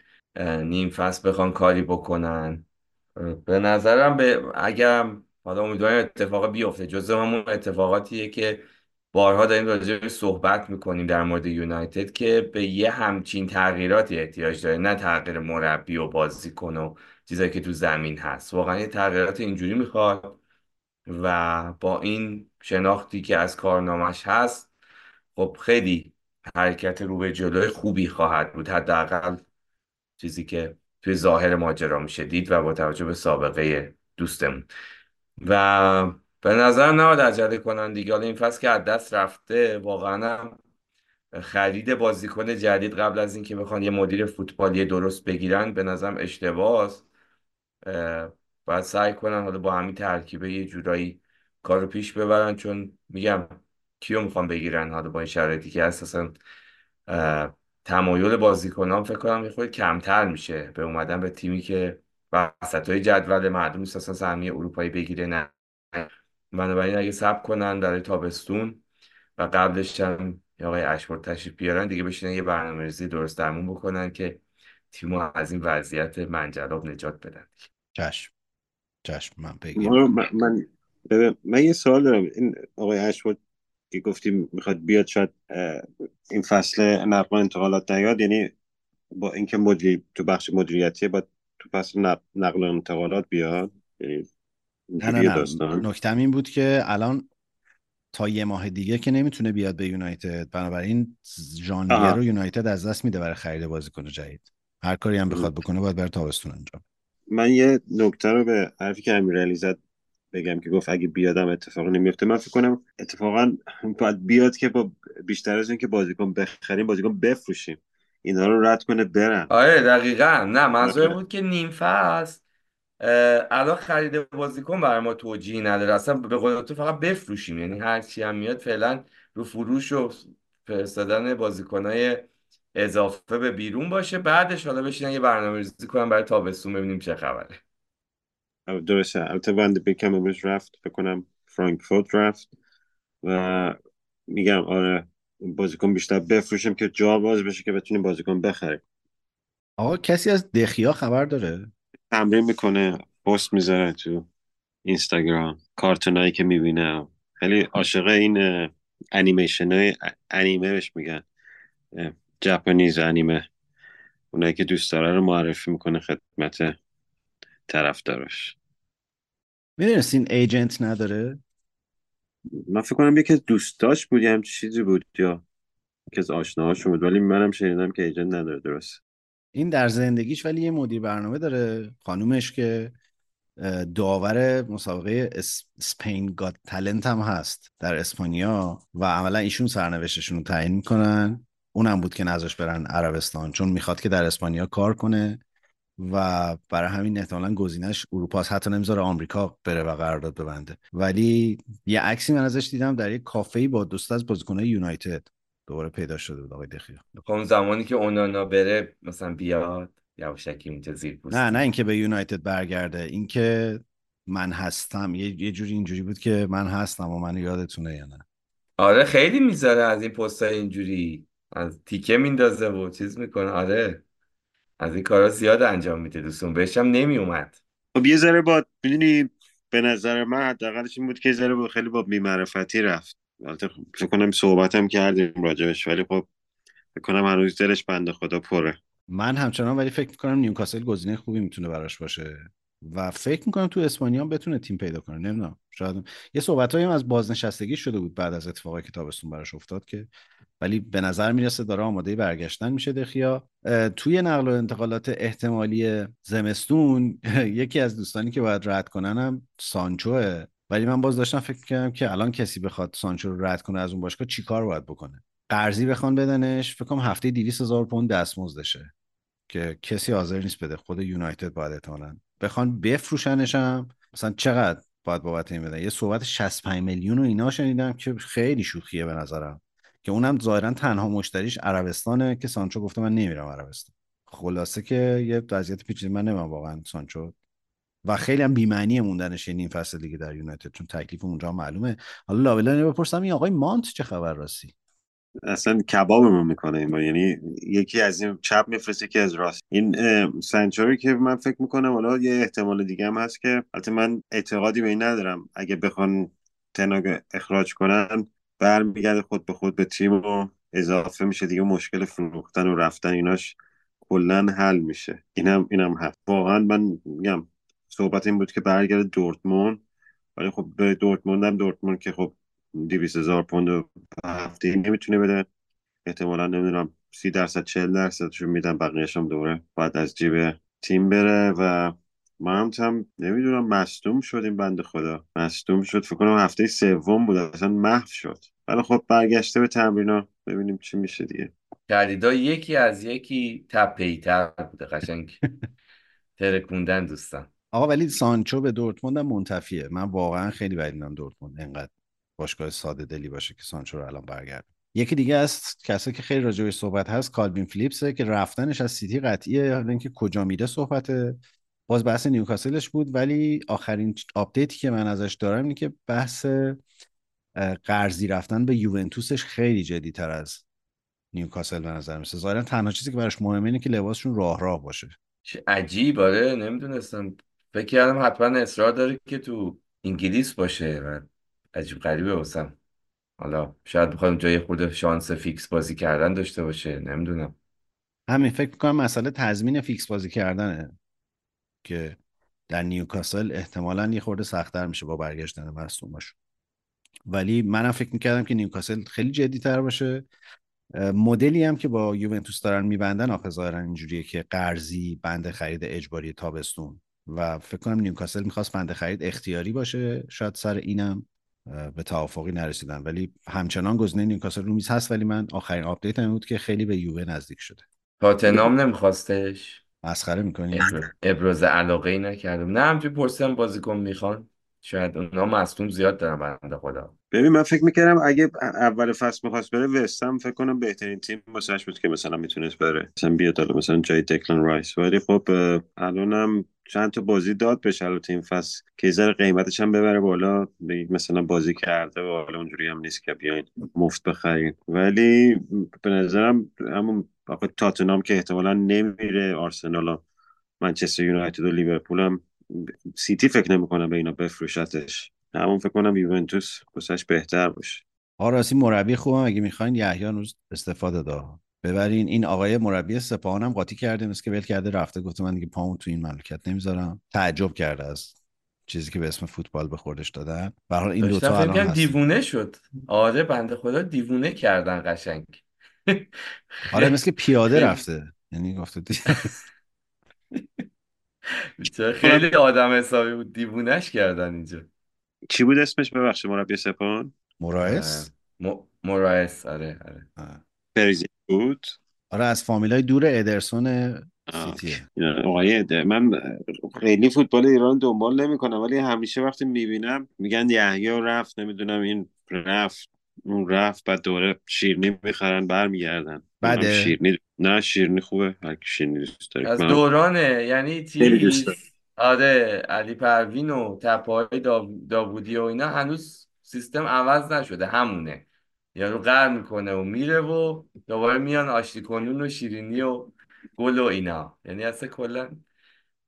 نیم فصل بخوان کاری بکنن. به نظرم به اگر حالا امیدوارم اتفاق بیفته. جزء همون اتفاقاتیه که بارها داریم راجع صحبت می‌کنیم در مورد یونایتد که به یه همچین تغییراتی احتیاج داره. نه تغییر مربی و بازیکن و چیزایی که تو زمین هست. واقعا یه تغییرات اینجوری می‌خواد و با این شناختی که از کارنامش هست خب خیلی حرکت رو به جلوی خوبی خواهد بود. حداقل چیزی که توی ظاهر ماجرا میشه دید و با توجه به سابقه دوستمون. و به نظر نباید عجله کنن دیگه. حالا این فصل که از دست رفته واقعا خرید بازیکن جدید قبل از اینکه بخوان یه مدیر فوتبالی درست بگیرن به نظرم اشتباه باید سعی کنن حالا با همین ترکیبه یه جورایی کار رو پیش ببرن. چون میگم کیو می‌خوام بگیرن حالا با این شرایطی که اساسا تمایل بازیکنان فکر کنم یه کمتر میشه به اومدن به تیمی که وسط های جدول مردم نیست اصلا سهمیه اروپایی بگیره نه. بنابراین اگه سب کنن در تابستون و قبلش هم آقای اشبار تشریف بیارن دیگه بشینن یه برنامه ریزی درست درمون بکنن که تیمو از این وضعیت منجلاب نجات بدن. چشم. چشم من من من, من یه سوال دارم. این آقای اشبار که گفتیم می‌خواد بیاد شاید این فصل نقل انتقالات نیاد یعنی با اینکه مدیر تو بخش مدیریتی با تو فصل نقل انتقالات بیاد یعنی نه نه نه. نکتم این بود که الان تا یه ماه دیگه که نمی‌تونه بیاد به یونایتد. بنابراین ژانویه رو یونایتد از دست میده برای خرید بازیکن جدید. هر کاری هم بخواد بکنه باید برای تابستون انجام. من یه نکته رو به حرفی که امیرعلی زد بگم که گفت اگه بیادم اتفاق نمیفته. من فکر کنم اتفاقا باید بیاد که با بیشتر از اینکه بازیکن بخریم بازیکن بفروشیم. اینا رو رد کنه برن. آره دقیقا. نه منظور آره. بود که نیم فصل الان خرید بازیکن برای ما توجیهی نداره. اصلا به قول تو فقط بفروشیم. یعنی هر چی هم میاد فعلا رو فروش و فرستادن بازیکنای اضافه به بیرون باشه. بعدش حالا بشینن یه برنامه ریزی کنن برای تابستون ببینیم چه خبره. درسته. البته وند بیکم امروز رفت. بکنم فرانکفورت رفت. و میگم آره بازیکن بیشتر بفروشیم که جا باز بشه که بتونیم بازیکن بخریم. آقا کسی از دخیا خبر داره؟ تمرین می‌کنه. پست می‌ذاره تو اینستاگرام. کارتونایی که می‌بینه. خیلی عاشق این انیمیشن های انیمه بهش میگن. جپانیز انیمه. اونایی که دوست داره رو معرفی می‌کنه خدمت طرفدارش می‌دونستین ایجنت نداره؟ من فکر کنم یکی از دوستاش بود یه چیزی بود یا یکی از آشناهاش بود ولی منم شنیدم که ایجنت نداره درست. این در زندگیش ولی یه مدیر برنامه داره خانومش که داور مسابقه اسپین گاد تلنت هم هست در اسپانیا و عملا ایشون سرنوشتشون رو تعیین می‌کنن. اونم بود که نذاش برن عربستان چون می‌خواد که در اسپانیا کار کنه و برای همین احتمالا گزینش اروپا حتی نمی‌ذاره آمریکا بره و قرارداد ببنده. ولی یه عکسی من ازش دیدم در یک کافه با دوست از بازیکنهای یونایتد. دوباره پیدا شده بود آقای دخیا خب اون زمانی که اونانا بره مثلا بیاد؟ یواشکی اونجا زیر نه نه اینکه به یونایتد برگرده. اینکه من هستم. یه, یه جوری اینجوری بود که من هستم و منو یادتونه یا نه. آره خیلی می‌ذاره از این پست اینجوری. از تیکه میندازه و چیز می‌کنه. آره. از این کارا زیاد انجام میده دوستون. بهشم نمی اومد خب یه ذره با می‌دونی به نظر من حداقلش این بود که ذره با خیلی با بیمعرفتی رفت. البته فکر کنم صحبتم کردیم راجبش ولی خب فکر کنم هنوز دلش بنده خدا پره. من همچنان ولی فکر می‌کنم نیوکاسل گزینه خوبی می‌تونه براش باشه و فکر می‌کنم تو اسپانیا هم بتونه تیم پیدا کنه. نمی‌دونم. شاید یه صحبت هم از بازنشستگی شده بود بعد از اتفاقی که تابستون براش افتاد که ولی به نظر می‌رسه داره آماده برگشتن میشه دخیا. توی نقل و انتقالات احتمالی زمستون [laughs] یکی از دوستانی که باید رد کنن هم سانچوه. ولی من باز داشتم فکر کردم که الان کسی بخواد سانچو رو رد کنه از اون باشگاه چیکار باید بکنه؟ قرضی بخوان بدنش فکر کنم هفته 200 هزار پوند دستمزدشه که کسی حاضر نیست بده خود یونایتد باید احتمالاً بخوان بفروشنش هم مثلا چقدر باید بابت این بدن؟ یه صحبت 65 میلیون و اینا شنیدم که خیلی شوخیه به نظرم. که اونم ظاهرا تنها مشتریش عربستانه که سانچو گفته من نمیرم عربستان. خلاصه که یه وضعیت پیچیده من نمی‌دونم واقعا سانچو. و خیلی هم بی‌معنی موندنش این فصل دیگه در یونایتد چون تکلیف اونجا معلومه. حالا لاولا بپرسم این آقای مانت چه خبر راستی؟ اصلا کبابمون می‌کنه این یعنی یکی از این چپ میفرسته که از راست. این سنچوری که من فکر می‌کنم حالا یه احتمال دیگه هم هست که البته من اعتقادی به این ندارم. اگه بخوان تناگ اخراج کنن برمیگرده خود به خود به تیم و اضافه میشه دیگه مشکل فروختن و رفتن ایناش کلا حل میشه. اینم اینم هست واقعا من میگم صحبت این بود که برگرده دورتموند ولی خب به دورتموند هم دورتموند که خب دیویس هزار پوند هفته نمی‌تونه بده. احتمالا نمی‌دونم سی درصد چهل درصدشو میدن بقیهش هم دوره بعد از جیب تیم بره و ما هم نمی‌دونم مصدوم شد این بند خدا. مصدوم شد. فکر کنم هفته سوم بود. اصلا محو شد. ولی خب برگشته به تمرینا ببینیم چی میشه دیگه. جدیدا یکی از یکی تپیتر بوده. قشنگ. [laughs] ترکوندن دوستان. آقا ولی سانچو به دورتموند هم منتفیه. من واقعا خیلی بعید می‌دونم دورتموند انقدر باشگاه ساده دلی باشه که سانچو رو الان برگردونه. یکی دیگه از کسایی که خیلی راجعش صحبت هست کالوین فلیپسه که رفتنش از سیتی قطعیه. حالا اینکه کجا میره صحبت باز بحث نیوکاسلش بود ولی آخرین update ی که من ازش دارم اینه که بحث قرضی رفتن به یوونتوسش خیلی جدی تر از نیوکاسل به نظر میرسه ظاهرا تنها چیزی که براش مهمه اینه که لباسشون راه راه باشه عجیب آره نمی‌دونستم. فکر کردم حتما اصرار داره که تو انگلیس باشه. و عجیب غریبه واسم. حالا شاید بخواد جای خود شانس فیکس بازی کردن داشته باشه. نمی‌دونم. همین فکر می‌کنم مسئله تضمین فیکس بازی کردنه. که در نیوکاسل احتمالا یه خورده سختتر میشه با برگشتن مصدوماشون. ولی منم فکر می‌کردم که نیوکاسل خیلی جدی تر باشه مدلی هم که با یوونتوس دارن میبندن آخه ظاهرا اینجوریه که قرضی بند خرید اجباری تابستون. و فکر کنم نیوکاسل می‌خواست بند خرید اختیاری باشه شاید سر اینم به توافقی نرسیدن. ولی همچنان گزینه نیوکاسل رو میز هست ولی من آخرین update هم بود که خیلی به یووه نزدیک شده. تاتنهام نمیخواستش؟ مسخره می‌کنی ابراز. علاقه ای نکردم. نه همینجوری پرسیدم بازیکن می‌خوان. شاید اونا مصدوم زیاد دارن بنده خدا. ببین من فکر می‌کردم اگه اول فصل می‌خواست بره وستم فکر کنم بهترین تیم واسش بود که مثلا می‌تونست بره. مثلا بیاد حالا مثلا جای دکلن رایس. ولی خب الانم چند تا بازی داد بشه البته این فصل که ذره قیمتش هم ببره بالا. بگید مثلا بازی کرده و حالا اونجوری هم نیست که بیاین مفت بخرین. ولی به نظرم همون آقا تاتنام که احتمالا نمیره آرسنال و منچستر یونایتد و لیورپول هم سیتی فکر نمی‌کنم به اینا بفروشتش. همون فکر کنم یوونتوس واسش بهتر باشه. آراسی مربی خوبم. اگه می‌خواین یحیی روز استفاده دا ببرین. این آقای مربی سپاهان هم قاطی کرده مثل که ول کرده رفته. گفته من دیگه پامو تو این مملکت نمی‌ذارم. تعجب کرده از چیزی که به اسم فوتبال به خودش دادن. به حال این دو تا الان دیوونه شد. آره بنده خدا دیوونه کردن قشنگ. [laughs] آره مثل پیاده رفته. یعنی گفته [laughs] خیلی آدم حسابی بود. دیوونش کردن اینجا. چی بود اسمش؟ ببخشید مربی سپاهان؟ مورایس؟ مورایس. آره آره. پریزی بود؟ آره از فامیلای دور ادرسون سیتیه. آقای من خیلی فوتبال ایران دنبال نمی‌کنم ولی همیشه وقتی می‌بینم میگن یحیی رفت نمی‌دونم این رفت. اون رفت بعد دوره شیرنی می‌خرن برمیگردن. بده. شیرنی نه شیرنی خوبه. هر شیرنی دوست داره. از دورانه. یعنی چیز آره علی پروین و تپای داوودی و اینا هنوز سیستم عوض نشده. همونه. یارو قهر می‌کنه و میره و دوباره میان آشتی کنون و شیرینی و گل و اینا. یعنی اصلا کلا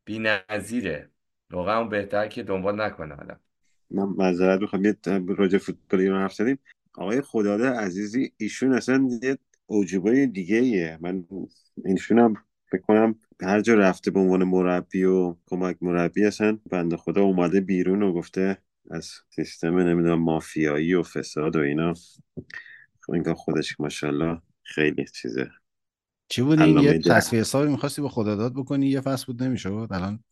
بی‌نظیره. واقعا بهتر که دنبال نکنه حالا من معذرت می‌خوام. یه راجع فوتبال ایران حرف زدیم. آقای خداده عزیزی ایشون اصلا یه اوجوبای دیگه ایه من ایشون هم فکر کنم هر جا رفته به عنوان مربی و کمک مربی اصلا بنده خدا اومده بیرون و گفته از سیستم نمی‌دونم مافیایی و فساد و اینا. خب این خودش ماشاءالله خیلی چیزه. چی بود این یه تصفیه حسابی می‌خواستی به خداداد بکنی؟ یه فصل بود نمیشه بود الان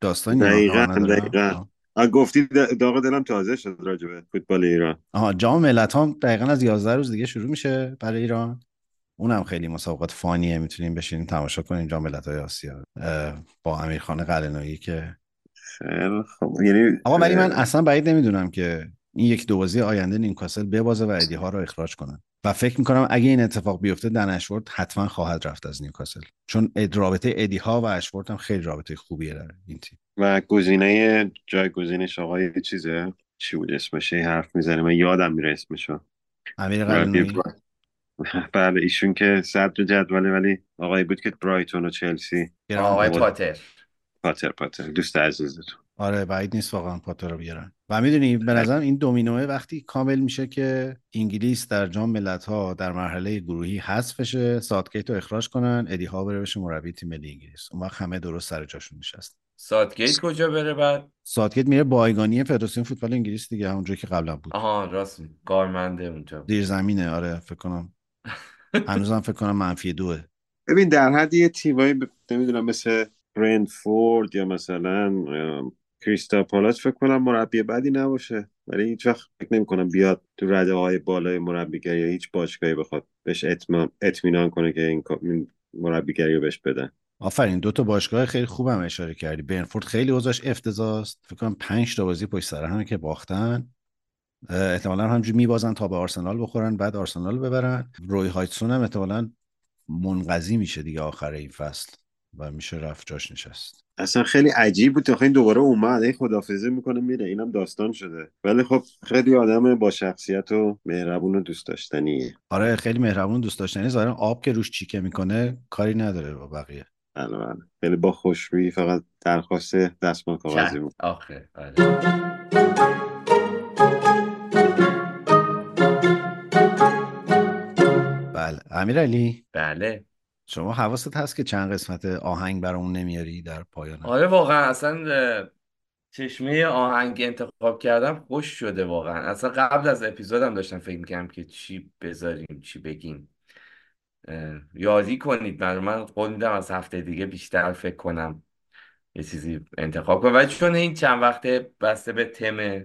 داستانی دقیقا دقیقا. گفتی داغ دلم تازه شد راجبه فوتبال ایران. آها جام ملت هم دقیقا از 11 روز دیگه شروع میشه برای ایران. اونم خیلی مسابقات فانیه می‌تونیم بشینیم تماشا کنیم جام ملت های آسیا. با امیرخان قلنویی که خیلی خوب. یعنی آقا ولی من اصلا بعید نمی‌دونم که این یک دو بازی آینده نیوکاسل ببازه و ادی ها رو اخراج کنن. و فکر می‌کنم اگه این اتفاق بیفته دن اشورد حتما خواهد رفت از نیوکاسل. چون رابطه ادی ها و اشورد هم خیلی رابطه خوبیه داره این تیم. و گزینه جایگزینش آقای چیزه؟ چی بود اسمش؟ حرف می‌زنه. من یادم میره اسمشو. امیر قلنویی [laughs] بله ایشون که صدر جدوله ولی آقای بود که برایتون و چلسی. آقای پاتر. پاتر پاتر. دوست عزیزتون. آره بعید نیست واقعا پاتر رو بیارن. و می‌دونی به نظرم این دومینوه وقتی کامل میشه که انگلیس در جام ملت ها در مرحله گروهی حذف بشه ساتگیت رو اخراج کنن ادی ها بره بشه مربی تیم ملی انگلیس. اون وقت همه درست سر جاشون نشست. ساتگیت کجا بره بعد؟ ساتگیت میره بایگانی فدراسیون فوتبال انگلیس دیگه اونجایی که قبلا بود. آها راست کارمنده اونجا. دیر زمینه آره فکر کنم. [laughs] هنوزم فکر کنم منفی دوه. ببین در حد یه تیمایی نمی‌دونم مثل برنفورد یا مثلا کریستا پالاس فکر کنم مربی بدی نباشه. ولی هیچ وقت فکر نمی کنم بیاد تو رده های بالای مربیگری یا هیچ باشگاهی بخواد بهش اطمینان کنه که این مربیگری رو بهش بدن آفرین دو تا باشگاه خیلی خوبم اشاره کردی. برنفورد خیلی اوضاعش افتضاح فکر کنم 5 تا بازی پشت سر همه که باختن. احتمالا همجوری میبازن تا به آرسنال بخورن بعد آرسنال ببرن. روی هایتسون هم احتمالا منقضی میشه دیگه آخر این فصل و میشه رفت جاش نشست. اصلا خیلی عجیب بود تا این دوباره اومد. این خدافزی می‌کنه میره. اینم داستان شده. ولی خب خیلی آدم با شخصیت و مهربون و دوست داشتنیه. آره خیلی مهربون و دوست داشتنی. ظاهرا آب که روش چیکه می‌کنه کاری نداره با بقیه. بله بله. خیلی با خوشرویی فقط درخواست دستمال کاغذی بود. آخه بله بله. امیرعلی؟ بله. شما حواست هست که چند قسمت آهنگ برامون نمیاری در پایان آره واقعا اصلا چشمه آهنگ انتخاب کردم خوش شده واقعا. اصلا قبل از اپیزودم داشتم فکر می‌کردم که چی بذاریم چی بگیم. یادی کنید من من. قول میدم از هفته دیگه بیشتر فکر کنم یه چیزی انتخاب کنم. ولی چون این چند وقته بسته به تم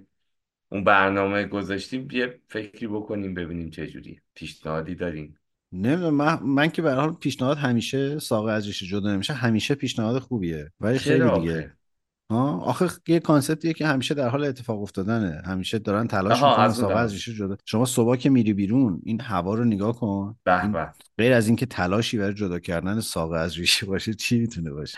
اون برنامه گذاشتیم یه فکری بکنیم ببینیم چه جوری پیشنهادی داریم. نمی‌دونم من, من که به حال پیشنهاد همیشه ساق از ریشه جدا نمیشه همیشه پیشنهاد خوبیه ولی خیلی دیگه. آخه؟ ها؟ آخه یه کانسپتیه که همیشه در حال اتفاق افتادنه. همیشه دارن تلاش می‌کنن از اون ساق از ریشه جدا شما صبح که میری بیرون این هوا رو نگاه کن. به غیر از اینکه تلاشی برای جدا کردن ساق از ریشه [laughs] باشه چی می‌تونه باشه؟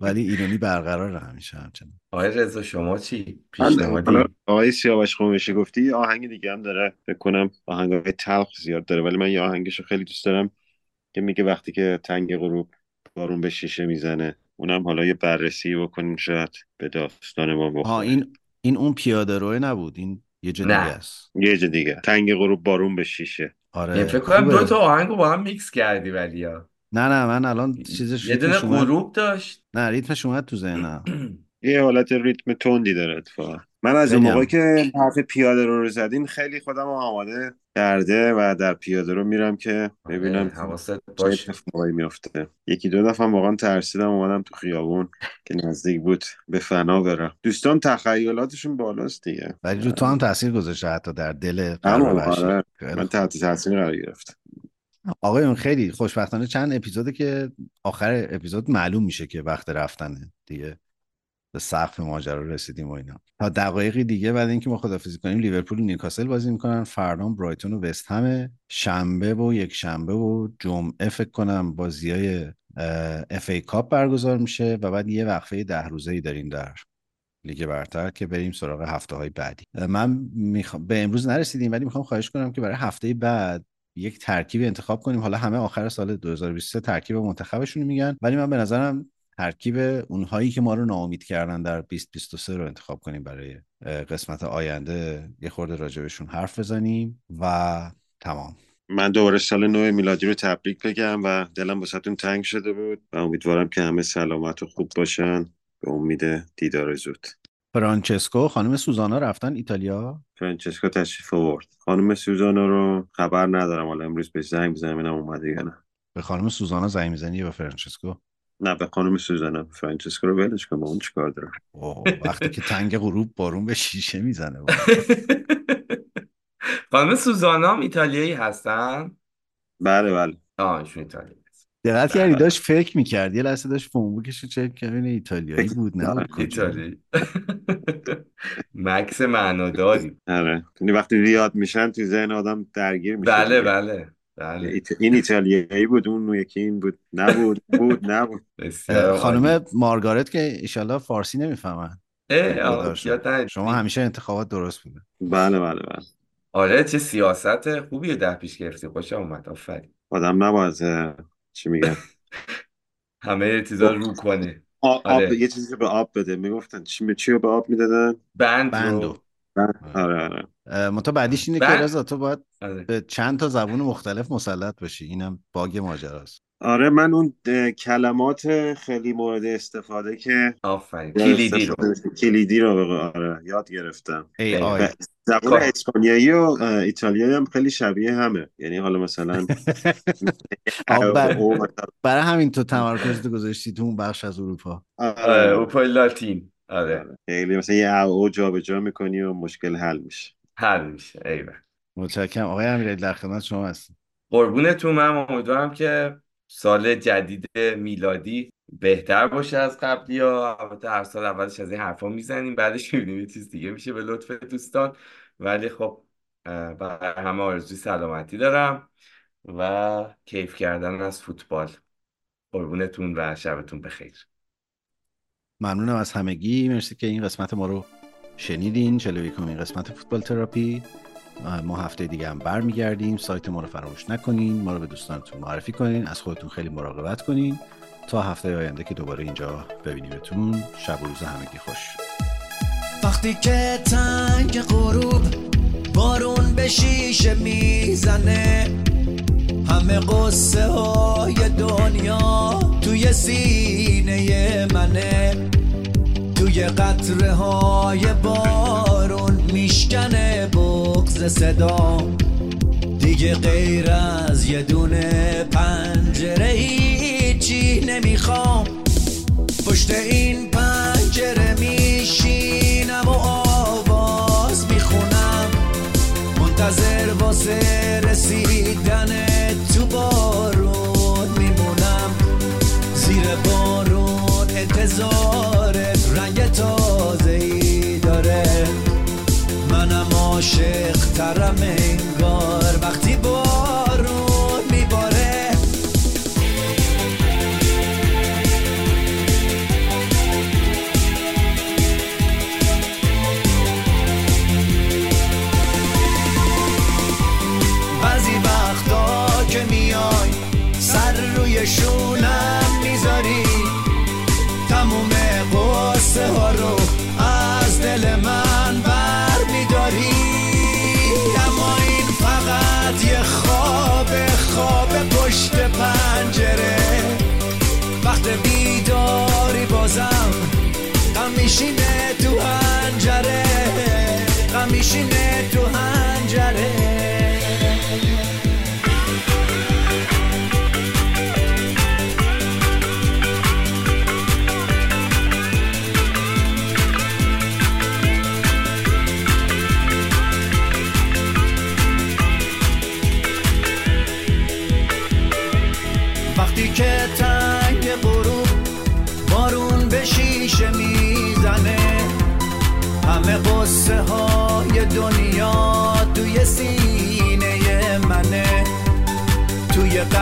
ولی ایرانی برقرار همیشه همچنان آقای رضا شما چی پیشنهادی؟ آقای سیاوش خمشی گفتی یه آهنگ دیگه هم داره فکر کنم آهنگ های تلخ زیاد داره ولی من یه آهنگش رو خیلی دوست دارم که میگه وقتی که تنگ غروب بارون به شیشه می‌زنه اونم حالا یه بررسی بکنیم شاید به داستان ما ها بخوره این این اون پیاده روی نبود این یه جا دیگه نه است. یه جا دیگه. تنگ غروب بارون به شیشه. یعنی آره فکر کنم دو تا آهنگ رو با هم میکس کردی ولی ها. نه نه من الان چیزش یه دونه غروب داشت. نه ریتمش اومد تو ذهنم. [clears throat] یه حالت ریتم تندی داره اتفاقا. من از اون هم. که حرف پیاده رو رو زدین خیلی خودم آماده کرده و در پیاده رو میرم که آره ببینم حواست باشه. میفته. یکی دو دفعه واقعا ترسیدم اومدم تو خیابون که نزدیک بود به فنا برم. دوستان تخیلاتشون بالاست دیگه. ولی رو تو هم تاثیر گذاشته حتی در دل آره خیلی من تحت تاثیر قرار گرفتم آقایون خیلی خوشبختانه چند اپیزوده که آخر اپیزود معلوم میشه که وقت رفتنه دیگه. به سقف ماجرا رسیدیم و اینا. تا دقایقی دیگه بعد اینکه ما خدافظی کنیم لیورپول و نیوکاسل بازی می‌کنن. فردا برایتون و وستهمه. شنبه و یک شنبه و جمعه فکر کنم بازیای FA Cup برگزار میشه و بعد یه وقفه ده روزه ای داریم در لیگ برتر که بریم سراغ هفته های بعدی من می‌خوام به امروز نرسیدیم ولی می‌خوام خواهش کنم که برای هفته بعد یک ترکیب انتخاب کنیم. حالا همه آخر سال 2023 ترکیب منتخبشون میگن. ولی من به نظرم ترکیب اونهایی که ما رو ناامید کردن در 2023 رو انتخاب کنیم برای قسمت آینده. یه خورده راجبشون حرف بزنیم و تمام. من دوباره سال نو میلادی رو تبریک بگم و دلم واسهتون تنگ شده بود. و امیدوارم که همه سلامت و خوب باشن. به امید دیدار زود. فرانچسکو خانم سوزانا رفتن ایتالیا؟ فرانچسکو تشریف آورد. خانم سوزانا رو خبر ندارم. حالا امروز بهش زنگ بزنم اینم اومده یا نه. به خانم سوزانا زنگ می‌زنی یا به فرانچسکو؟ نه به خانم سوزانا. فرانچسکو رو ولش کن اونو چیکار دارم اوه، وقتی که تنگ غروب بارون به شیشه می‌زنه. [laughs] خانم سوزانا هم ایتالیایی هستن؟ بله بله. آه ایشون ایتالیایی. دقت کردی؟ بله داشت فکر می‌کرد. یه لحظه داشت phonebook ش رو چک کرد. ایتالیایی بود کجا؟ ایتالیایی [laughs] مکس معناداری. آره. یعنی وقتی ریاد میشن تو ذهن آدم درگیر میشه بله بله بله. ایت- این ایتالیایی بود اون یکی این بود. نبود بود نبود. [laughs] خانم مارگارت که ایشالله فارسی نمی‌فهمن. شما همیشه انتخابات درست بوده. بله بله بله. آره چه سیاست خوبی در پیش گرفتی. خوشم اومد. آفرین. آدم نباید چی میگن؟ [laughs] همه چیزا رو کنه آ- آب آره. یه چیزی به آب بده. می‌گفتن چی چی رو به آب می‌دادن؟ بند بندو رو. آره. آره منتها بعدیش اینه که بند. رضا تو باید آره. به چند تا زبون مختلف مسلط باشی اینم باگ ماجراست. آره من اون کلمات خیلی مورد استفاده که آفرین. کلیدی رو. کلیدی رو به آره یاد گرفتم. ای آی. زبان کار اسپانیایی و ایتالیایی هم خیلی شبیه همه. یعنی حالا مثلا [laughs] برای همین تو تمرکز تو گذاشتی تو اون بخش از اروپا. آره. آره اوپای لاتین. آره. آره. خیلی مثلا یه او او جابجا می‌کنی و مشکل حل میشه. حل میشه ایوه. متشکرم. آقای امیرعلی در خدمت شما هستیم قربونتون من امیدوارم که سال جدید میلادی بهتر باشه از قبلی ها. البته هر سال اولش از این حرفا می‌زنیم بعدش می‌بینیم یه چیز دیگه میشه به لطف دوستان. ولی خب برای همه آرزوی سلامتی دارم و کیف کردن از فوتبال. قربونتون و شبتون بخیر. ممنونم از همگی. مرسی که این قسمت ما رو شنیدین. 41 قسمت فوتبال تراپی. ما هفته دیگه هم برمیگردیم. سایت ما رو فراموش نکنین. ما رو به دوستانتون معرفی کنین. از خودتون خیلی مراقبت کنین. تا هفته آینده که دوباره اینجا ببینیمتون. شب و روز همگی خوش. وقتی که تنگ غروب بارون به شیشه می‌زنه همه قصه های دنیا توی سینه منه. یه قطره های بارون میشکنه بغز صدا. دیگه غیر از یه دونه پنجره هیچی نمی‌خوام. پشت این پنجره میشینم و آواز می‌خونم. منتظر واسه رسیدن تو با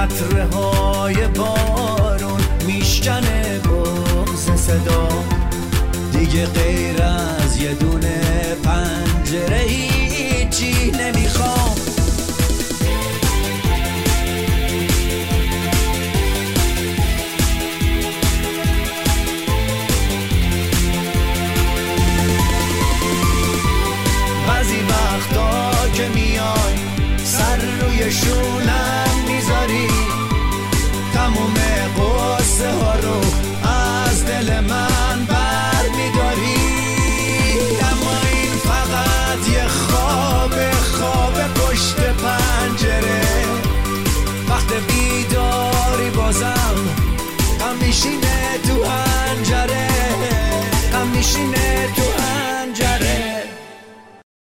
قطره های بارون میشکنه بغز صدا. دیگه غیر از یه دونه پنجره هیچی نمی‌خوام. بعضی وقتا که میای سر روی شونم